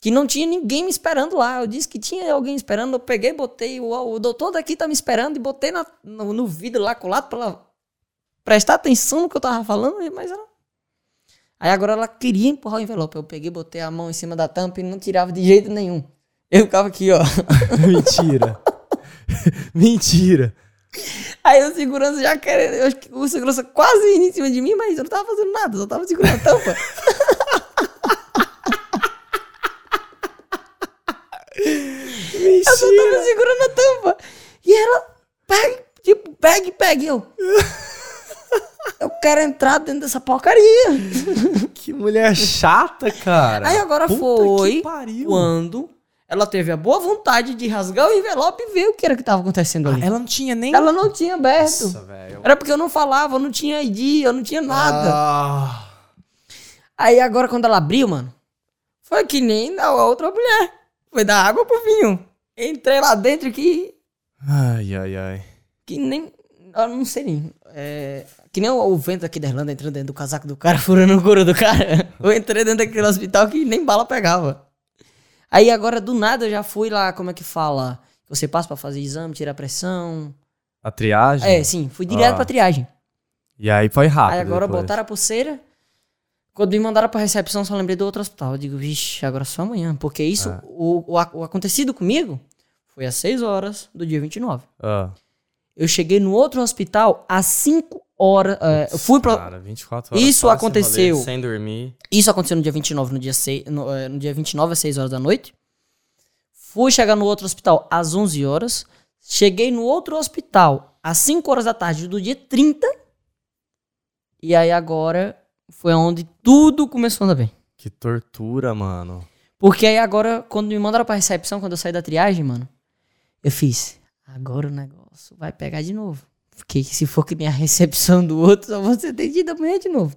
Que não tinha ninguém me esperando lá. Eu disse que tinha alguém esperando. Eu peguei, botei. O, o doutor daqui tá me esperando e botei na- no, no vidro lá colado pra ela prestar atenção no que eu tava falando, mas ela. Aí agora ela queria empurrar o envelope. Eu peguei, botei a mão em cima da tampa e não tirava de jeito nenhum. Eu ficava aqui, ó. Mentira. Mentira. Aí o segurança já querendo. Eu acho que o segurança quase indo em cima de mim, mas eu não tava fazendo nada, só tava segurando a tampa. Eu tava segurando a tampa. E ela, pegue, tipo, pegue, pegue. Eu. Eu quero entrar dentro dessa porcaria. Que mulher chata, cara. Aí agora Puta foi quando ela teve a boa vontade de rasgar o envelope e ver o que era que tava acontecendo ali. Ah, ela não tinha nem. Ela não tinha aberto. Nossa, velho. Era porque eu não falava, eu não tinha ID, eu não tinha nada. Ah. Aí agora quando ela abriu, mano, foi que nem a outra mulher. Foi dar água pro vinho. Entrei lá dentro que. Ai, ai, ai. Que nem. Eu não sei nem. É, que nem o, o vento aqui da Irlanda entrando dentro do casaco do cara, furando o couro do cara. Eu entrei dentro daquele hospital que nem bala pegava. Aí agora, do nada, eu já fui lá, como é que fala? Você passa pra fazer exame, tirar pressão. A triagem? É, sim, fui direto Ah. pra triagem. E aí foi rápido. Aí agora depois. botaram a pulseira. Quando me mandaram pra recepção, só lembrei do outro hospital. Eu digo, vixe, agora só amanhã. Porque isso, É. o, o, o acontecido comigo foi às 6 horas do dia 29. Ah, Eu cheguei no outro hospital às 5 horas. é, eu fui pra. Cara, 24 horas. Isso aconteceu. rolê, Sem dormir. Isso aconteceu no dia 29, no dia, 6, no, é, no dia 29 às 6 horas da noite. Fui chegar no outro hospital às 11 horas. Cheguei no outro hospital às 5 horas da tarde do dia 30. E aí agora foi onde tudo começou a andar bem. Que tortura, mano. Porque aí agora, quando me mandaram pra recepção, quando eu saí da triagem, mano, eu fiz, agora o negócio vai pegar de novo. Porque se for que nem a recepção do outro, só vou ser atendido amanhã de novo.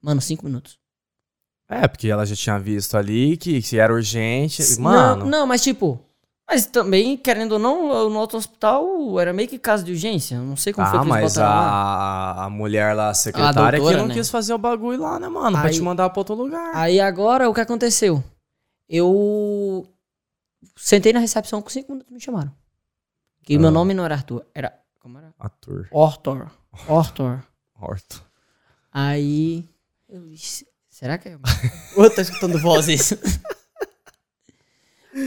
Mano, cinco minutos. É, porque ela já tinha visto ali que, que era urgente. Mano. Não, não, mas tipo. Mas também, querendo ou não, no outro hospital era meio que caso de urgência. Eu Não sei como foi Ah, que eles mas botaram lá. a, a mulher lá, a secretária, doutora, que não né? quis fazer o bagulho lá, né, mano? Pra Aí- te mandar pra outro lugar. Aí agora, o que aconteceu? Eu sentei na recepção com cinco minutos me chamaram. Que Ah. meu nome não era Arthur, era. Como era? Ator. Ortor. Ortor. Horto. Aí. Eu disse, será que é. Ou tá escutando vozes?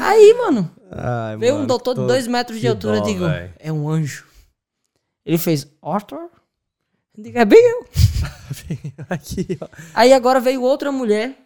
Aí, mano, Ai, veio um mano, doutor de dois metros de altura. dó, digo, véi. é um anjo. Ele fez, Arthur? Eu digo, é bem eu. Aqui. Aí agora veio outra mulher.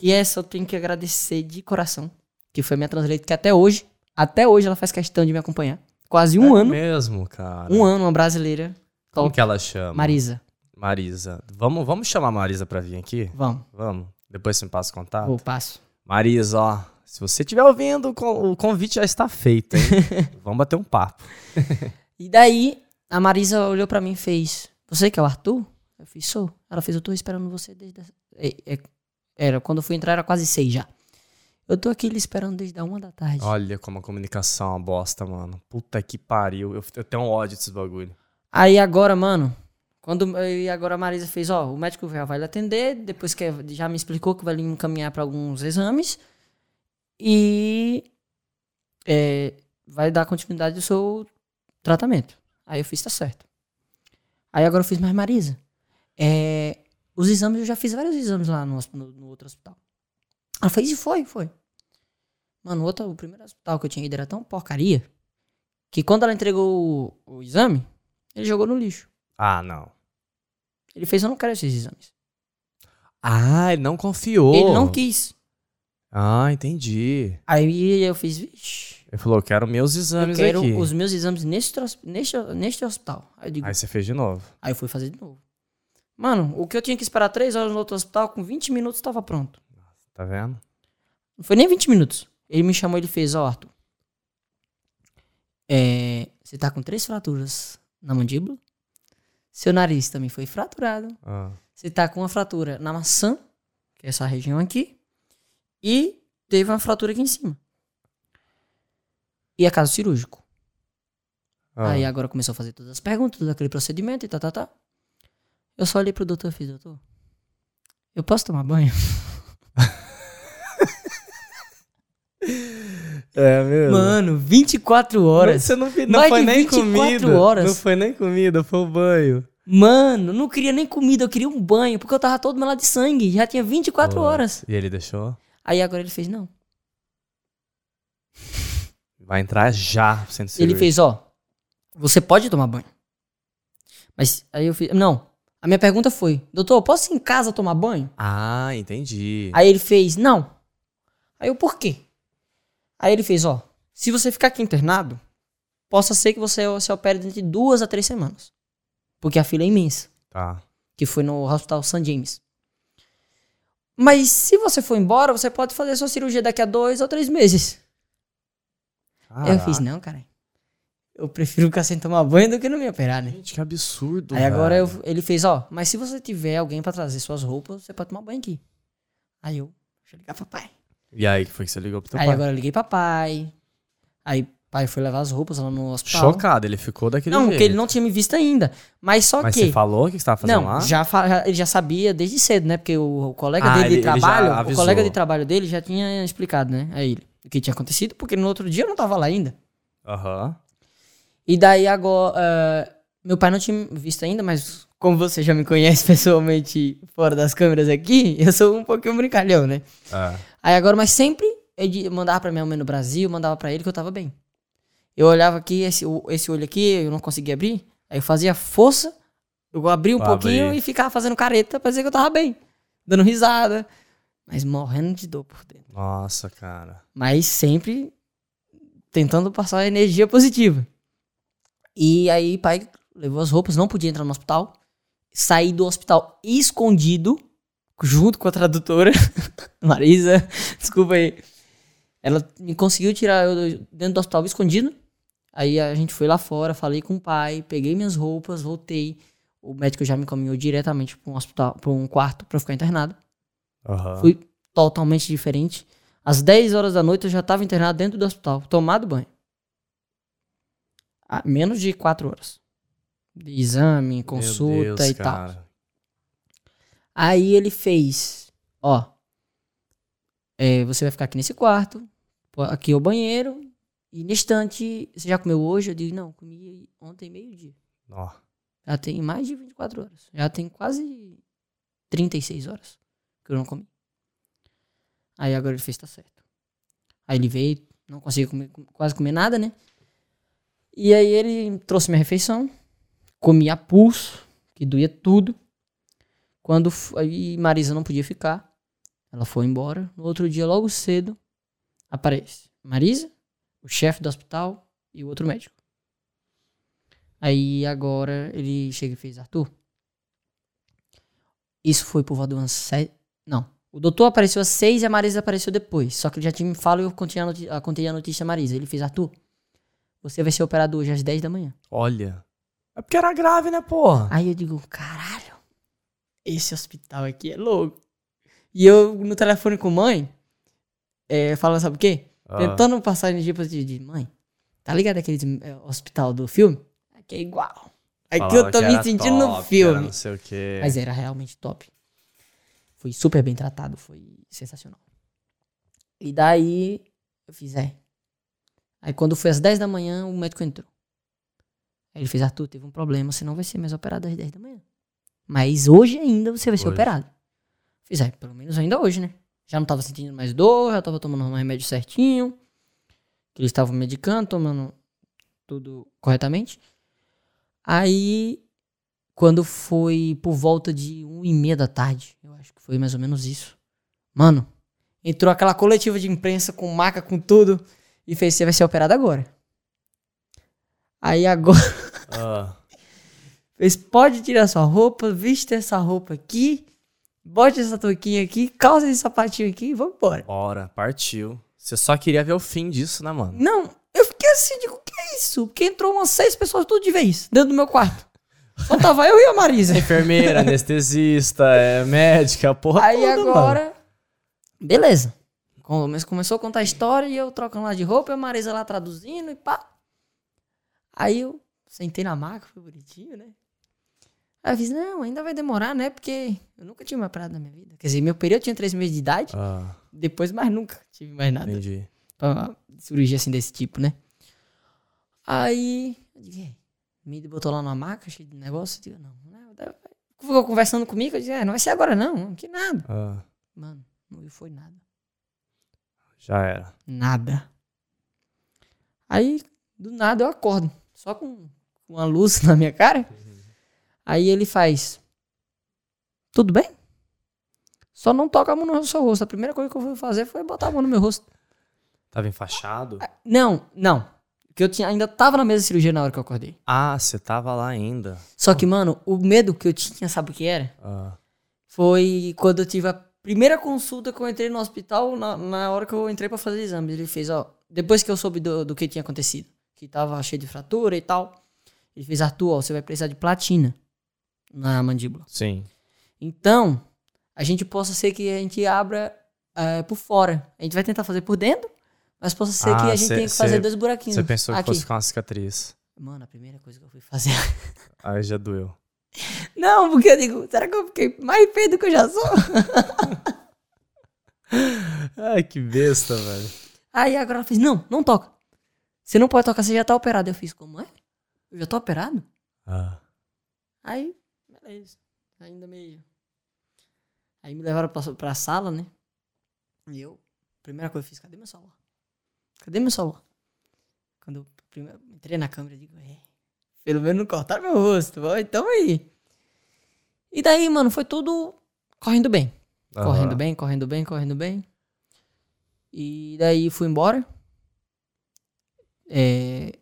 E essa eu tenho que agradecer de coração. Que foi minha translator, que até hoje, até hoje ela faz questão de me acompanhar. Quase um É ano. mesmo, cara. Um ano, uma brasileira. Como que ela chama? Marisa. Marisa. Vamos, vamos chamar a Marisa pra vir aqui? Vamos. Vamos. Depois você me passa o contato. Vou, passo. Marisa, ó. Se você estiver ouvindo, o con- o convite já está feito, hein? vamos bater um papo. E daí, a Marisa olhou pra mim e fez: Você que é o Arthur? Eu fiz: Sou. Ela fez: Eu tô esperando você desde. É- é- Era, quando eu fui entrar, era quase seis já. Eu tô aqui lhe esperando desde a uma da tarde. Olha como a comunicação é uma bosta, mano. Puta que pariu. Eu, eu tenho um ódio desses bagulho. Aí agora, mano, quando e agora a Marisa fez, ó, o médico já vai lhe atender, depois que já me explicou que vai lhe encaminhar para alguns exames e é, vai dar continuidade ao seu tratamento. Aí eu fiz, tá certo. Aí agora eu fiz, mas Marisa, É, os exames, eu já fiz vários exames lá no, no, no outro hospital. Ela fez e foi, foi. Mano, o, outro, o primeiro hospital que eu tinha ido era tão porcaria que quando ela entregou o, o exame, ele jogou no lixo. Ah, não. Ele fez, eu não quero esses exames. Ah, ele não confiou. Ele não quis. Ah, entendi. Aí eu fiz, vixi, Ele falou, quero meus eu exames quero aqui. os meus exames neste, neste, neste hospital. Aí eu digo, Aí você fez de novo. Aí eu fui fazer de novo. Mano, o que eu tinha que esperar 3 horas no outro hospital, com 20 minutos tava pronto. Tá vendo? Não foi nem 20 minutos. Ele me chamou e ele fez, ó, Arthur. É, você tá com três fraturas na mandíbula. Seu nariz também foi fraturado. Ah. Você tá com uma fratura na maçã, que é essa região aqui. E teve uma fratura aqui em cima. E é caso cirúrgico. Ah. Aí agora começou a fazer todas as perguntas, todo aquele procedimento e tá, tá, tá. Eu só olhei pro doutor e fiz, doutor, eu posso tomar banho? É mesmo? Mano, 24 horas. Você não, não Mais foi nem 24 comida. horas. Não foi nem comida, foi o banho. Mano, não queria nem comida, eu queria um banho, porque eu tava todo melado de sangue, já tinha 24 Pô, horas. E ele deixou? Aí agora ele fez, não. Vai entrar já, sendo Ele fez, ó, você pode tomar banho. Mas aí eu fiz, não. A minha pergunta foi, doutor, posso ir em casa tomar banho? Ah, entendi. Aí ele fez, não. Aí eu, por quê? Aí ele fez, ó, se você ficar aqui internado, possa ser que você se opere dentro de duas a três semanas. Porque a fila é imensa, Tá. que foi no Hospital St. James. Mas se você for embora, você pode fazer sua cirurgia daqui a dois ou três meses. Aí eu fiz, não, cara. Eu prefiro ficar sem tomar banho do que não me operar, né? Gente, que absurdo. Aí agora eu- ele fez, ó, mas se você tiver alguém pra trazer suas roupas, você pode tomar banho aqui. Aí eu, deixa eu ligar pro pai. E aí, que foi que você ligou pro teu Aí pai? agora eu liguei pra pai. Aí pai foi levar as roupas lá no hospital. Chocado, ele ficou daquele Não, jeito. porque ele não tinha me visto ainda. Mas só Mas que. você falou o que você tava fazendo não, lá? já, ele já sabia desde cedo, né? Porque o, o colega Ah, dele ele- de ele já trabalho, o colega de trabalho dele já tinha explicado, né? A ele o que tinha acontecido, porque no outro dia eu não tava lá ainda. Aham. E daí agora. ah, meu pai não tinha visto ainda, mas como você já me conhece pessoalmente fora das câmeras aqui, eu sou um pouquinho brincalhão, né? É. Aí agora, mas sempre eu mandava pra minha mãe no Brasil, mandava pra ele que eu tava bem. Eu olhava aqui, esse, esse olho aqui, eu não conseguia abrir. Aí eu fazia força, eu abria um Pra pouquinho abrir. e ficava fazendo careta pra dizer que eu tava bem. Dando risada. Mas morrendo de dor por dentro. Nossa, cara. Mas sempre tentando passar energia positiva. E aí, pai levou as roupas, não podia entrar no hospital. Saí do hospital escondido, junto com a tradutora, Marisa, desculpa aí. Ela me conseguiu tirar eu dentro do hospital escondido. Aí a gente foi lá fora, falei com o pai, peguei minhas roupas, voltei. O médico já me caminhou diretamente para um hospital, para um quarto para ficar internado. Aham. Fui totalmente diferente. Às 10 horas da noite eu já estava internado dentro do hospital, tomado banho. Ah, menos de 4 horas. De exame, consulta Deus, e tal. cara. Aí ele fez, ó, é, você vai ficar aqui nesse quarto, aqui é o banheiro, e na estante, você já comeu hoje? Eu digo, não, comi ontem meio-dia. Ó. Já tem mais de 24 horas. Já tem quase 36 horas que eu não comi. Aí agora ele fez, tá certo. Aí ele veio, não conseguiu comer- quase comer nada, né? E aí ele trouxe minha refeição, comi a pulso, que doía tudo. Quando aí Marisa não podia ficar, ela foi embora. No outro dia, logo cedo, aparece Marisa, o chefe do hospital e o outro médico. Aí agora ele chega e fez, Arthur. Isso foi por volta de umas. Não. O doutor apareceu às seis e a Marisa apareceu depois. Só que ele já tinha me falado e eu contei a, ah, contei a notícia a Marisa. Ele fez, Arthur, você vai ser operado hoje às 10 da manhã. Olha. É porque era grave, né, porra? Aí eu digo, caralho, esse hospital aqui é louco. E eu, no telefone com mãe, é, falando, sabe o quê? Ah. Tentando passar energia positiva de mãe. Tá ligado aquele é, hospital do filme? Aqui é igual. Aqui eu tô me sentindo no top, que filme. Não sei o quê. Mas era realmente top. Foi super bem tratado, foi sensacional. E daí eu fiz, é. Aí quando foi às 10 da manhã, o médico entrou. Aí ele fez, Arthur, teve um problema, você não vai ser mais operado às 10 da manhã. Mas hoje ainda você vai ser Hoje. operado. Fiz, é, pelo menos ainda hoje, né? Já não tava sentindo mais dor, já tava tomando um remédio certinho. Que eles estavam medicando, tomando tudo corretamente. Aí, quando foi por volta de uma e meia da tarde, eu acho que foi mais ou menos isso. Mano, entrou aquela coletiva de imprensa com maca, com tudo, e fez, você vai ser operado agora. Aí agora, Ah, fez, pode tirar sua roupa, vista essa roupa aqui, bote essa touquinha aqui, calça esse sapatinho aqui e vamos embora. bora, partiu. Você só queria ver o fim disso, né, mano? Não, eu fiquei assim, digo, o que é isso? Porque entrou umas seis pessoas tudo de vez, dentro do meu quarto. Só tava eu e a Marisa. Enfermeira, anestesista, é, médica, a porra Aí toda, mano. agora. Beleza. Come- Começou a contar a história e eu trocando lá de roupa e a Marisa lá traduzindo e pá. Aí eu sentei na maca, foi bonitinho, né? Aí eu fiz, não, ainda vai demorar, né? Porque eu nunca tive uma parada na minha vida. Quer dizer, meu período tinha três meses de idade, Ah, depois mais nunca tive mais nada. entendi. Pra cirurgia assim desse tipo, né? Aí, eu digo, "É, me botou lá na maca, cheio de negócio. Eu digo, não, não. daí Ficou conversando comigo, eu disse, é, não vai ser agora não, que nada. Ah, Mano, não foi nada. Já era. Nada. Aí, do nada, eu acordo. Só com uma luz na minha cara. Aí ele faz. Tudo bem? Só não toca a mão no seu rosto. A primeira coisa que eu fui fazer foi botar a mão no meu rosto. Tava enfaixado? Não, não. Porque eu tinha, ainda tava na mesa de cirurgia na hora que eu acordei. Ah, você tava lá ainda. Só que, mano, o medo que eu tinha, sabe o que era? Ah, Foi quando eu tive a primeira consulta que eu entrei no hospital, na, na hora que eu entrei pra fazer exame. Ele fez, ó, depois que eu soube do, do que tinha acontecido, que tava cheio de fratura e tal, ele fez, Arthur, ó, você vai precisar de platina na mandíbula. sim. Então, a gente possa ser que a gente abra eh, por fora. A gente vai tentar fazer por dentro, mas possa ser Ah, que a gente cê- tenha que fazer cê- dois buraquinhos. Você pensou que aqui. fosse ficar uma cicatriz. Mano, a primeira coisa que eu fui fazer. Aí já doeu. Não, porque eu digo, será que eu fiquei mais feio do que eu já sou? Ai, que besta, velho. Aí agora ela fez, não, não toca. Você não pode tocar, você já tá operado. Eu fiz, como é? Eu já tô operado? Ah, Aí, beleza. Ainda meio. Aí me levaram pra, pra sala, né? E eu, primeira coisa que eu fiz, cadê meu celular? Cadê meu celular? Quando eu primeiro, entrei na câmera, eu digo, é, pelo menos não cortaram meu rosto, então aí. E daí, mano, foi tudo correndo bem. aham. Correndo bem, correndo bem, correndo bem. E daí fui embora. É,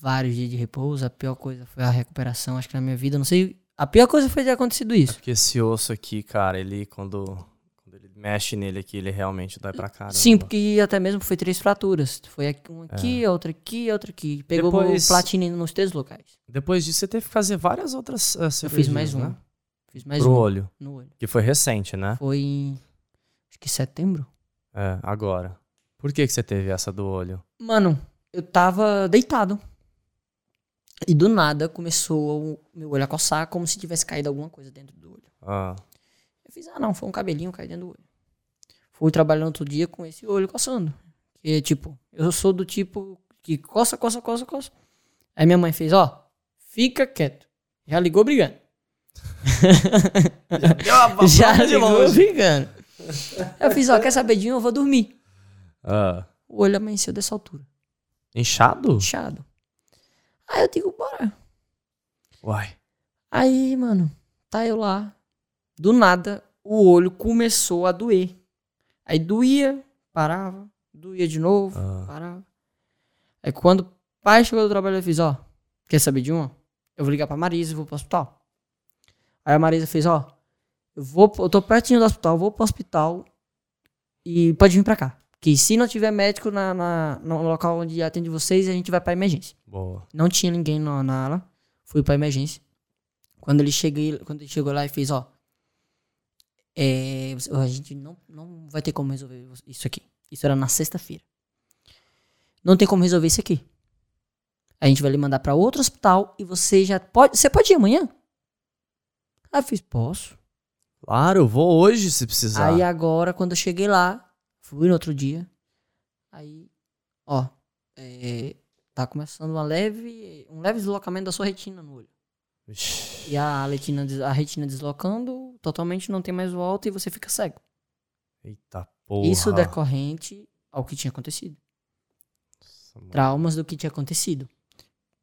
vários dias de repouso. A pior coisa foi a recuperação, acho que na minha vida. Não sei. A pior coisa foi ter acontecido É isso. porque esse osso aqui, cara, ele quando, mexe nele aqui, ele realmente dói pra caramba. Sim, porque até mesmo foi três fraturas. Foi aqui- uma aqui, outra aqui, outra aqui. Pegou Depois- platina nos três locais. Depois disso, você teve que fazer várias outras uh, Eu cirurgias, fiz mais um. né? Fiz mais Pro um olho. no olho. Que foi recente, né? Foi em. Acho que setembro. É, agora. Por que, que você teve essa do olho? Mano, eu tava deitado. E do nada começou o meu olho a coçar como se tivesse caído alguma coisa dentro do olho. Ah, Eu fiz, ah não, foi um cabelinho cair dentro do olho. Fui trabalhando outro dia com esse olho coçando. Que tipo, eu sou do tipo que coça, coça, coça, coça. Aí minha mãe fez, ó, fica quieto. Já ligou brigando. Já ligou brigando. Eu fiz, ó, quer saber de um? Eu vou dormir. Ah. O olho amanheceu dessa altura, Inchado? inchado. Aí eu digo, bora. Uai. Aí, mano, tá eu lá. Do nada, o olho começou a doer. Aí doía, parava, doía de novo, Ah. parava. Aí quando o pai chegou do trabalho, eu fiz, ó, quer saber de uma? Eu vou ligar pra Marisa e vou pro hospital. Aí a Marisa fez, ó, eu vou, eu tô pertinho do hospital, vou pro hospital e pode vir pra cá. Que se não tiver médico na, na- no local onde atende vocês, a gente vai pra emergência. Boa. Não tinha ninguém na, na ala. Fui pra emergência. Quando ele, cheguei, quando ele chegou lá e fez, ó. É, a gente não, não vai ter como resolver isso aqui. Isso era na sexta-feira. Não tem como resolver isso aqui. A gente vai lhe mandar pra outro hospital e você já pode. Você pode ir amanhã? Aí eu fiz, posso. Claro, eu vou hoje se precisar. Aí agora, quando eu cheguei lá, fui no outro dia. Aí, ó, é, tá começando uma leve, um leve deslocamento da sua retina no olho. E a retina, a retina deslocando, totalmente não tem mais volta e você fica cego. Eita porra. Isso decorrente ao que tinha acontecido. Nossa. Traumas do que tinha acontecido.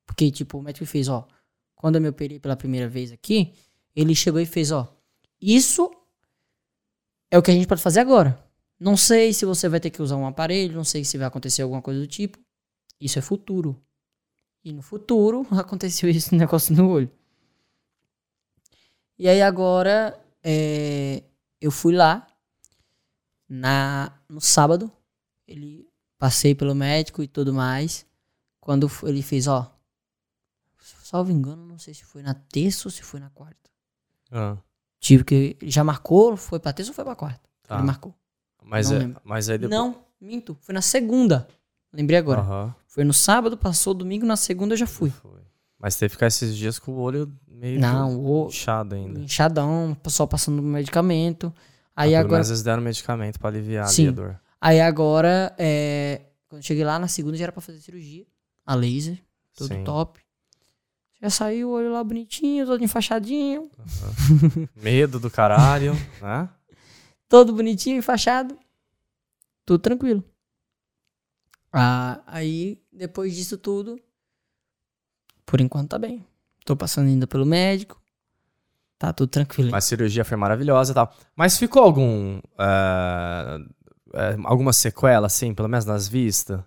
Porque, tipo, o médico fez, ó. Quando eu me operei pela primeira vez aqui, ele chegou e fez, ó. Isso é o que a gente pode fazer agora. Não sei se você vai ter que usar um aparelho, não sei se vai acontecer alguma coisa do tipo. Isso é futuro. E no futuro aconteceu esse negócio no olho. E aí agora é, eu fui lá na no sábado. Ele passei pelo médico e tudo mais. Quando ele fez, ó. Salvo engano, não sei se foi na terça ou se foi na quarta. Ah, Tipo, que ele já marcou, foi pra terça ou foi pra quarta? tá. Ele marcou. Mas, Não é, lembro. mas aí depois. Não, minto. Foi na segunda. Lembrei agora. Foi no sábado, passou domingo, na segunda eu já fui. foi. Mas teve que ficar esses dias com o olho meio Não, o inchado ainda. inchadão, só passando medicamento. Aí Ah, agora. menos eles deram medicamento pra aliviar ali Sim. a dor. Aí agora, é, quando cheguei lá na segunda já era pra fazer cirurgia. A laser, tudo Sim. top. Já saiu o olho lá bonitinho, todo enfaixadinho. Medo do caralho, né? todo bonitinho, enfaixado. Tudo tranquilo. Ah, aí, depois disso tudo, por enquanto tá bem. Tô passando ainda pelo médico. Tá tudo tranquilo. Mas a cirurgia foi maravilhosa e tal. Mas ficou algum. eh, alguma sequela, assim, pelo menos nas vistas?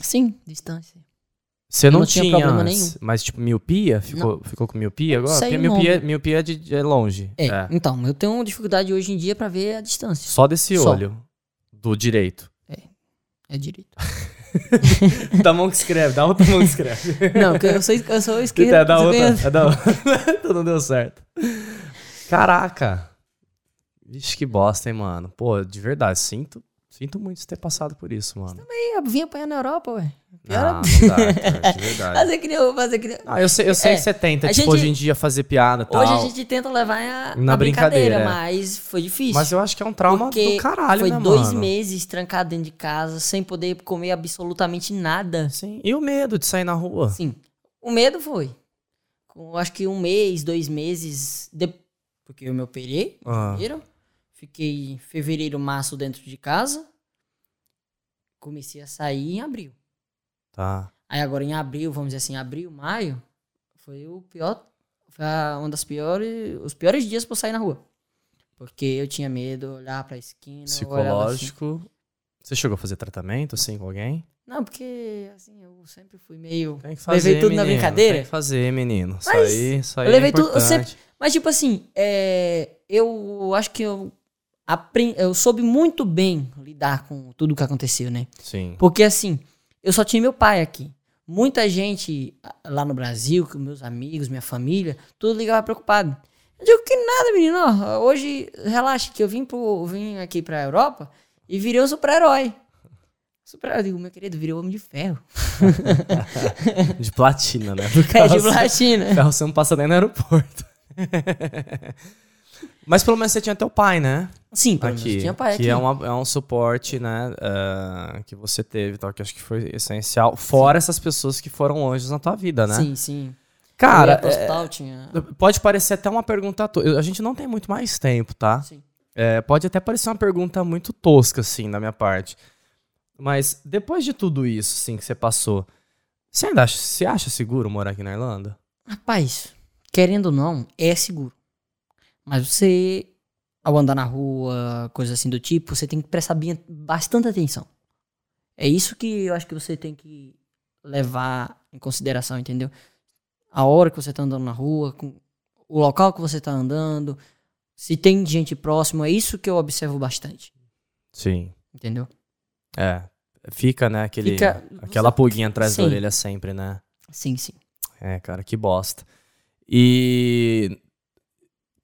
Sim, distância. Você não, não tinha tinha, problema antes, nenhum. Mas, tipo, miopia? Ficou, ficou com miopia agora? Porque miopia, miopia é de, longe. É, É. então, eu tenho dificuldade hoje em dia pra ver a distância. Só desse Só. olho. Do direito. É direito. da mão que escreve, da outra mão que escreve. Não, porque eu sou, eu sou É esquerdo. da você outra. É da outra. Então não deu certo. Caraca. Vixe, que bosta, hein, mano. Pô, de verdade, sinto, sinto muito de ter passado por isso, mano. Ih, Eu vim apanhar na Europa, ué. Pior Não, não dá, cara, de verdade. Fazer que nem eu, fazer que nem... Ah, eu sei, eu sei É, que você tenta, tipo, gente- hoje em dia fazer piada e tal. Hoje a gente tenta levar a, Na a brincadeira, brincadeira, é. mas foi difícil. Mas eu acho que é um trauma do caralho, foi né, dois mano? meses trancado dentro de casa, sem poder comer absolutamente nada. Sim. E o medo de sair na rua? Sim. O medo foi. Com, acho que um mês, dois meses, de... porque eu me operei, Ah. janeiro. Fiquei em fevereiro, março dentro de casa. Comecei a sair em abril. Tá. Aí agora em abril, vamos dizer assim, abril, maio, foi o pior, foi uma das piores, os piores dias pra eu sair na rua. Porque eu tinha medo de olhar pra esquina, assim. Psicológico. Você chegou a fazer tratamento, assim, com alguém? Não, porque assim, eu sempre fui meio. Tem que Levei tudo na menino, brincadeira. Tem que fazer, menino. Isso Mas aí, isso aí eu levei é tudo- eu sempre- Mas tipo assim, é, eu acho que eu, eu soube muito bem lidar com tudo que aconteceu, né? Sim. Porque assim, eu só tinha meu pai aqui. Muita gente ah, lá no Brasil, meus amigos, minha família, tudo ligava preocupado. Eu digo que nada, menino. ó, Hoje, relaxa, que eu vim, pro, vim aqui pra Europa e virei um super-herói. Super eu digo, meu querido, virei um homem de ferro. De platina, né? É de platina. Ferro você não passa nem no aeroporto. Mas pelo menos você tinha teu pai, né? Sim, pelo aqui. menos tinha pai que aqui. É, uma- é um suporte, né? ah, que você teve, tal, que acho que foi essencial. Fora essas pessoas que foram anjos na tua vida, né? Sim, sim. Cara, hospital, tinha... é, pode parecer até uma pergunta. to- A gente não tem muito mais tempo, tá? Sim. É, pode até parecer uma pergunta muito tosca, assim, da minha parte. Mas depois de tudo isso, assim, que você passou, você ainda acha, você acha seguro morar aqui na Irlanda? Rapaz, querendo ou não, é seguro. Mas você, ao andar na rua, coisa assim do tipo, você tem que prestar bastante atenção. É isso que eu acho que você tem que levar em consideração, entendeu? A hora que você tá andando na rua, com o local que você tá andando, se tem gente próximo, é isso que eu observo bastante, Sim. entendeu? É. Fica, né? Aquele, Fica- aquela pulguinha atrás da Sim. orelha sempre, né? Sim, sim. É, cara, que bosta. E.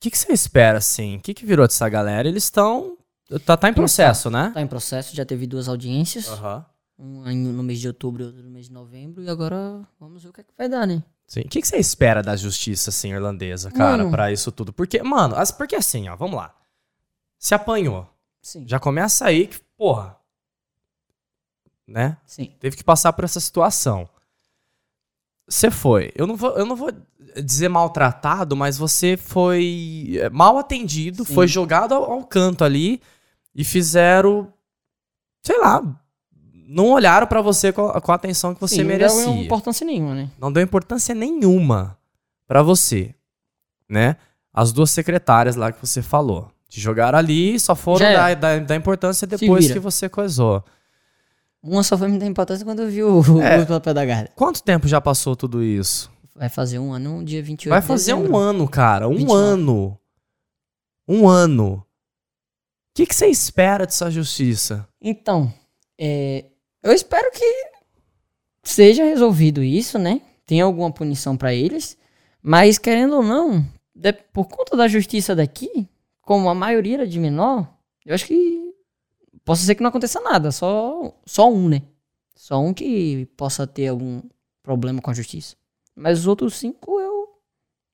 O que, que você espera, assim? O que, que virou dessa galera? Eles estão. Tá, tá em processo, né? Tá em processo, já teve duas audiências. Aham. Um no mês de outubro e outro no mês de novembro. E agora vamos ver o que, é que vai dar, né? Sim. O que, que você espera da justiça, assim, irlandesa, cara, pra isso tudo? Porque, mano, as- porque assim, ó, vamos lá. Se apanhou. Sim. Já começa aí que, porra. Né? Sim. Teve que passar por essa situação. Você foi. Eu não vou, eu não vou dizer maltratado, mas você foi é, mal atendido, Sim. foi jogado ao, ao canto ali e fizeram, sei lá, não olharam pra você com a, com a atenção que você Sim, merecia. Não deu importância nenhuma, né? Não deu importância nenhuma pra você, né? As duas secretárias lá que você falou. Te jogaram ali e só foram dar, dar, dar importância depois que você coisou. Uma só foi me dar importância quando eu vi o, o É. papel da guarda. Quanto tempo já passou tudo isso? Vai fazer um ano, um dia 28 Vai fazer dezembro. um ano, cara. Um 29. ano. Um ano. O que, você espera dessa justiça? Então, é, eu espero que seja resolvido isso, né? Tem alguma punição pra eles. Mas, querendo ou não, de- por conta da justiça daqui, como a maioria era de menor, eu acho que possa ser que não aconteça nada. Só, só um, né? Só um que possa ter algum problema com a justiça. Mas os outros cinco, eu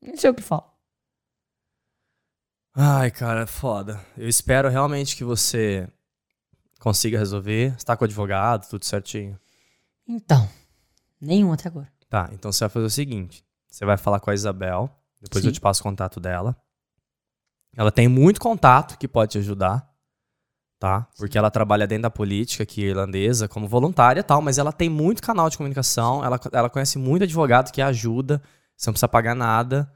nem sei o que falo. Ai, cara, é foda. Eu espero realmente que você consiga resolver. Você tá com o advogado, tudo certinho. Então, nenhum até agora. Tá, então você vai fazer o seguinte: você vai falar com a Isabel, depois Sim. eu te passo o contato dela. Ela tem muito contato que pode te ajudar, tá? Porque ela trabalha dentro da política aqui irlandesa como voluntária e tal, mas ela tem muito canal de comunicação, ela, ela conhece muito advogado que ajuda, você não precisa pagar nada,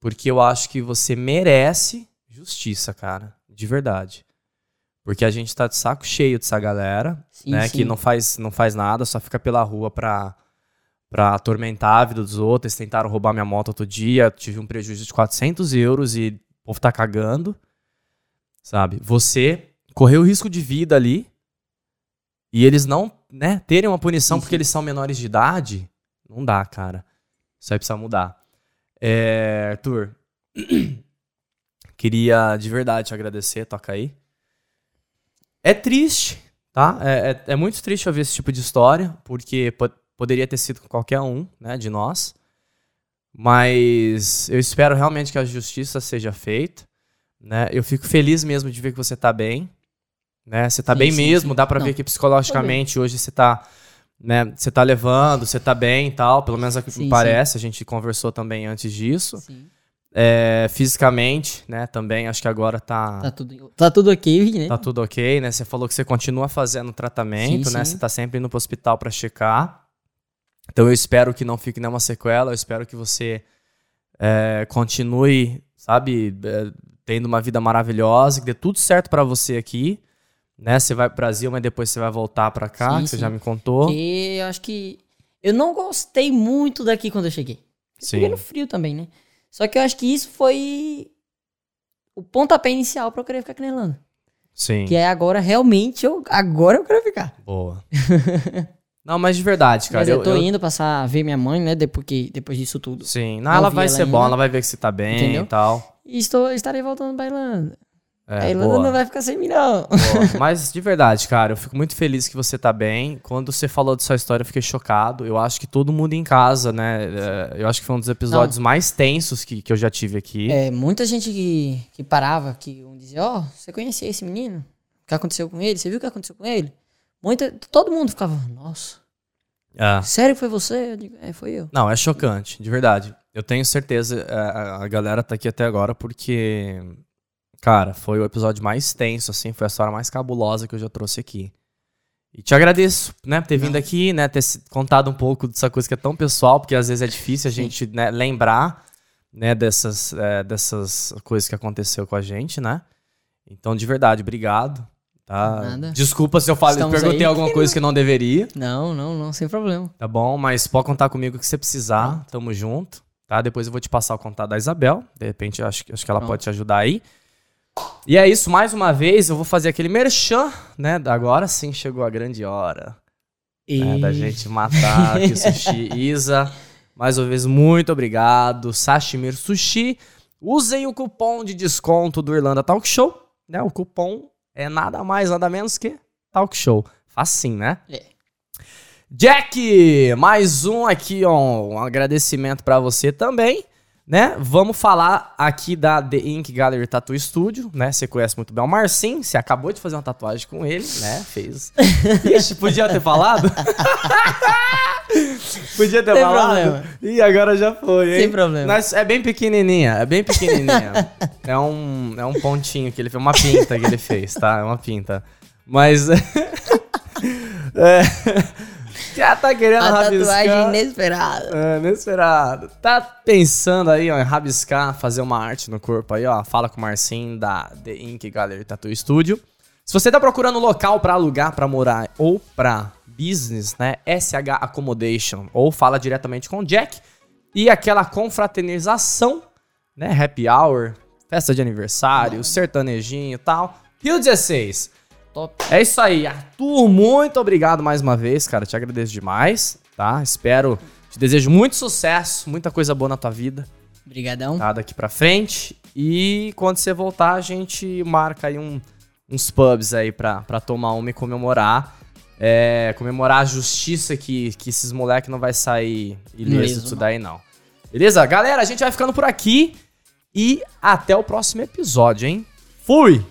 porque eu acho que você merece justiça, cara, de verdade. Porque a gente tá de saco cheio dessa galera, Sim, né? sim. Que não faz, não faz nada, só fica pela rua pra, pra atormentar a vida dos outros. Eles tentaram roubar minha moto outro dia, tive um prejuízo de 400 euros e o povo tá cagando, sabe? Você correu risco de vida ali e eles não, né, terem uma punição Sim, porque sim. eles são menores de idade, não dá, cara. Isso aí precisa mudar. É, Arthur, queria de verdade te agradecer, toca aí. É triste, tá? É, é, é muito triste ouvir esse tipo de história, porque po- poderia ter sido com qualquer um, né, de nós. Mas eu espero realmente que a justiça seja feita, né? Eu fico feliz mesmo de ver que você tá bem, né? Você tá Sim, bem sim, mesmo, sim. dá Não, ver que psicologicamente hoje você tá, né, você tá levando, você tá bem e tal, pelo menos é o que sim. parece, a gente conversou também antes disso. É, fisicamente, né, também acho que agora Tá tudo, tá tudo ok, né? Tá tudo ok, né? Você falou que você continua fazendo tratamento, né? Você tá sempre indo pro hospital pra checar. Então eu espero que não fique nenhuma sequela, eu espero que você é, continue, sabe, é, tendo uma vida maravilhosa, que dê tudo certo pra você aqui, né? Você vai pro Brasil, mas depois você vai voltar pra cá, Sim, que você sim. já me contou. Porque eu acho que. Eu não gostei muito daqui quando eu cheguei. Sim. Fiquei no frio também, né? Só que eu acho que isso foi o pontapé inicial pra eu querer ficar aqui na Irlanda. Sim. Que é agora, realmente, eu, agora eu quero ficar. Boa. não, mas de verdade, cara. Mas eu, tô eu- indo passar, ver minha mãe, né? Depois, que, depois disso tudo. Sim. Não, ela vai ela ser ainda. bom, ela vai ver que você tá bem Entendeu? e tal. E estou, estarei voltando pra Irlanda. É, a Irlanda boa. não vai ficar sem mim, não. Mas de verdade, cara, eu fico muito feliz que você tá bem. Quando você falou de sua história, eu fiquei chocado. Eu acho que todo mundo em casa, né? é, Eu acho que foi um dos episódios mais tensos que, que eu já tive aqui. É, muita gente que, que parava, que um dizia, ó, você conhecia esse menino? O que aconteceu com ele? Você viu o que aconteceu com ele? Muita, todo mundo ficava, nossa, É. sério que foi você? Eu digo, é, foi eu. Não, é chocante, de verdade. Eu tenho certeza, é, a, a galera tá aqui até agora porque, cara, foi o episódio mais tenso, assim, foi a história mais cabulosa que eu já trouxe aqui. E te agradeço, né, por ter vindo aqui, né, ter contado um pouco dessa coisa que é tão pessoal, porque às vezes é difícil a gente né, lembrar, né, dessas, é, dessas coisas que aconteceu com a gente, né. Então, de verdade, obrigado. Tá? Nada. Desculpa se eu falei, Estamos perguntei aí. alguma coisa que não deveria. Não, não, não, sem problema. Tá bom, mas pode contar comigo que você precisar. Tamo junto. Tá? Depois eu vou te passar o contato da Isabel. De repente, acho, que- acho que ela Pronto. pode te ajudar aí. E é isso, mais uma vez, eu vou fazer aquele merchan, né? Agora sim chegou a grande hora E... né, da gente matar aqui o sushi. Isa, mais uma vez, muito obrigado. Sashimir Sushi. Usem o cupom de desconto do Irlanda Talk Show. Né? O cupom é nada mais, nada menos que Talk Show. Facinho, né? É. Jack, mais um aqui, ó, um agradecimento pra você também. Né? Vamos falar aqui da The Ink Gallery Tattoo Studio, né? Você conhece muito bem o Marcin, você acabou de fazer uma tatuagem com ele, né? Fez. Ixi, podia ter falado? podia ter Sem falado. problema. E agora já foi, hein? Sem problema. Mas é bem pequenininha, é bem pequenininha. é, um, é um pontinho que ele fez, uma pinta que ele fez, tá? É uma pinta. Mas... é, já tá querendo A rabiscar. tatuagem inesperada. É, inesperado. Tá pensando aí, ó, em rabiscar, fazer uma arte no corpo aí, ó. Fala com o Marcinho da The Ink Gallery Tattoo Studio. Se você tá procurando local pra alugar, pra morar ou pra business, né? SH Accommodation. Ou fala diretamente com o Jack. E aquela confraternização, né? Happy hour, festa de aniversário, sertanejinho e tal. Rio 16. Top. É isso aí, Arthur. Muito obrigado mais uma vez, cara. Te agradeço demais, tá? Espero, te desejo muito sucesso, muita coisa boa na tua vida, Obrigadão. tá? Daqui pra frente. E quando você voltar, a gente marca aí um- uns pubs aí pra, pra tomar uma e comemorar. É, comemorar a justiça que, que esses moleques não vai sair ileso disso daí, não. Beleza? Galera, a gente vai ficando por aqui. E até o próximo episódio, hein? Fui!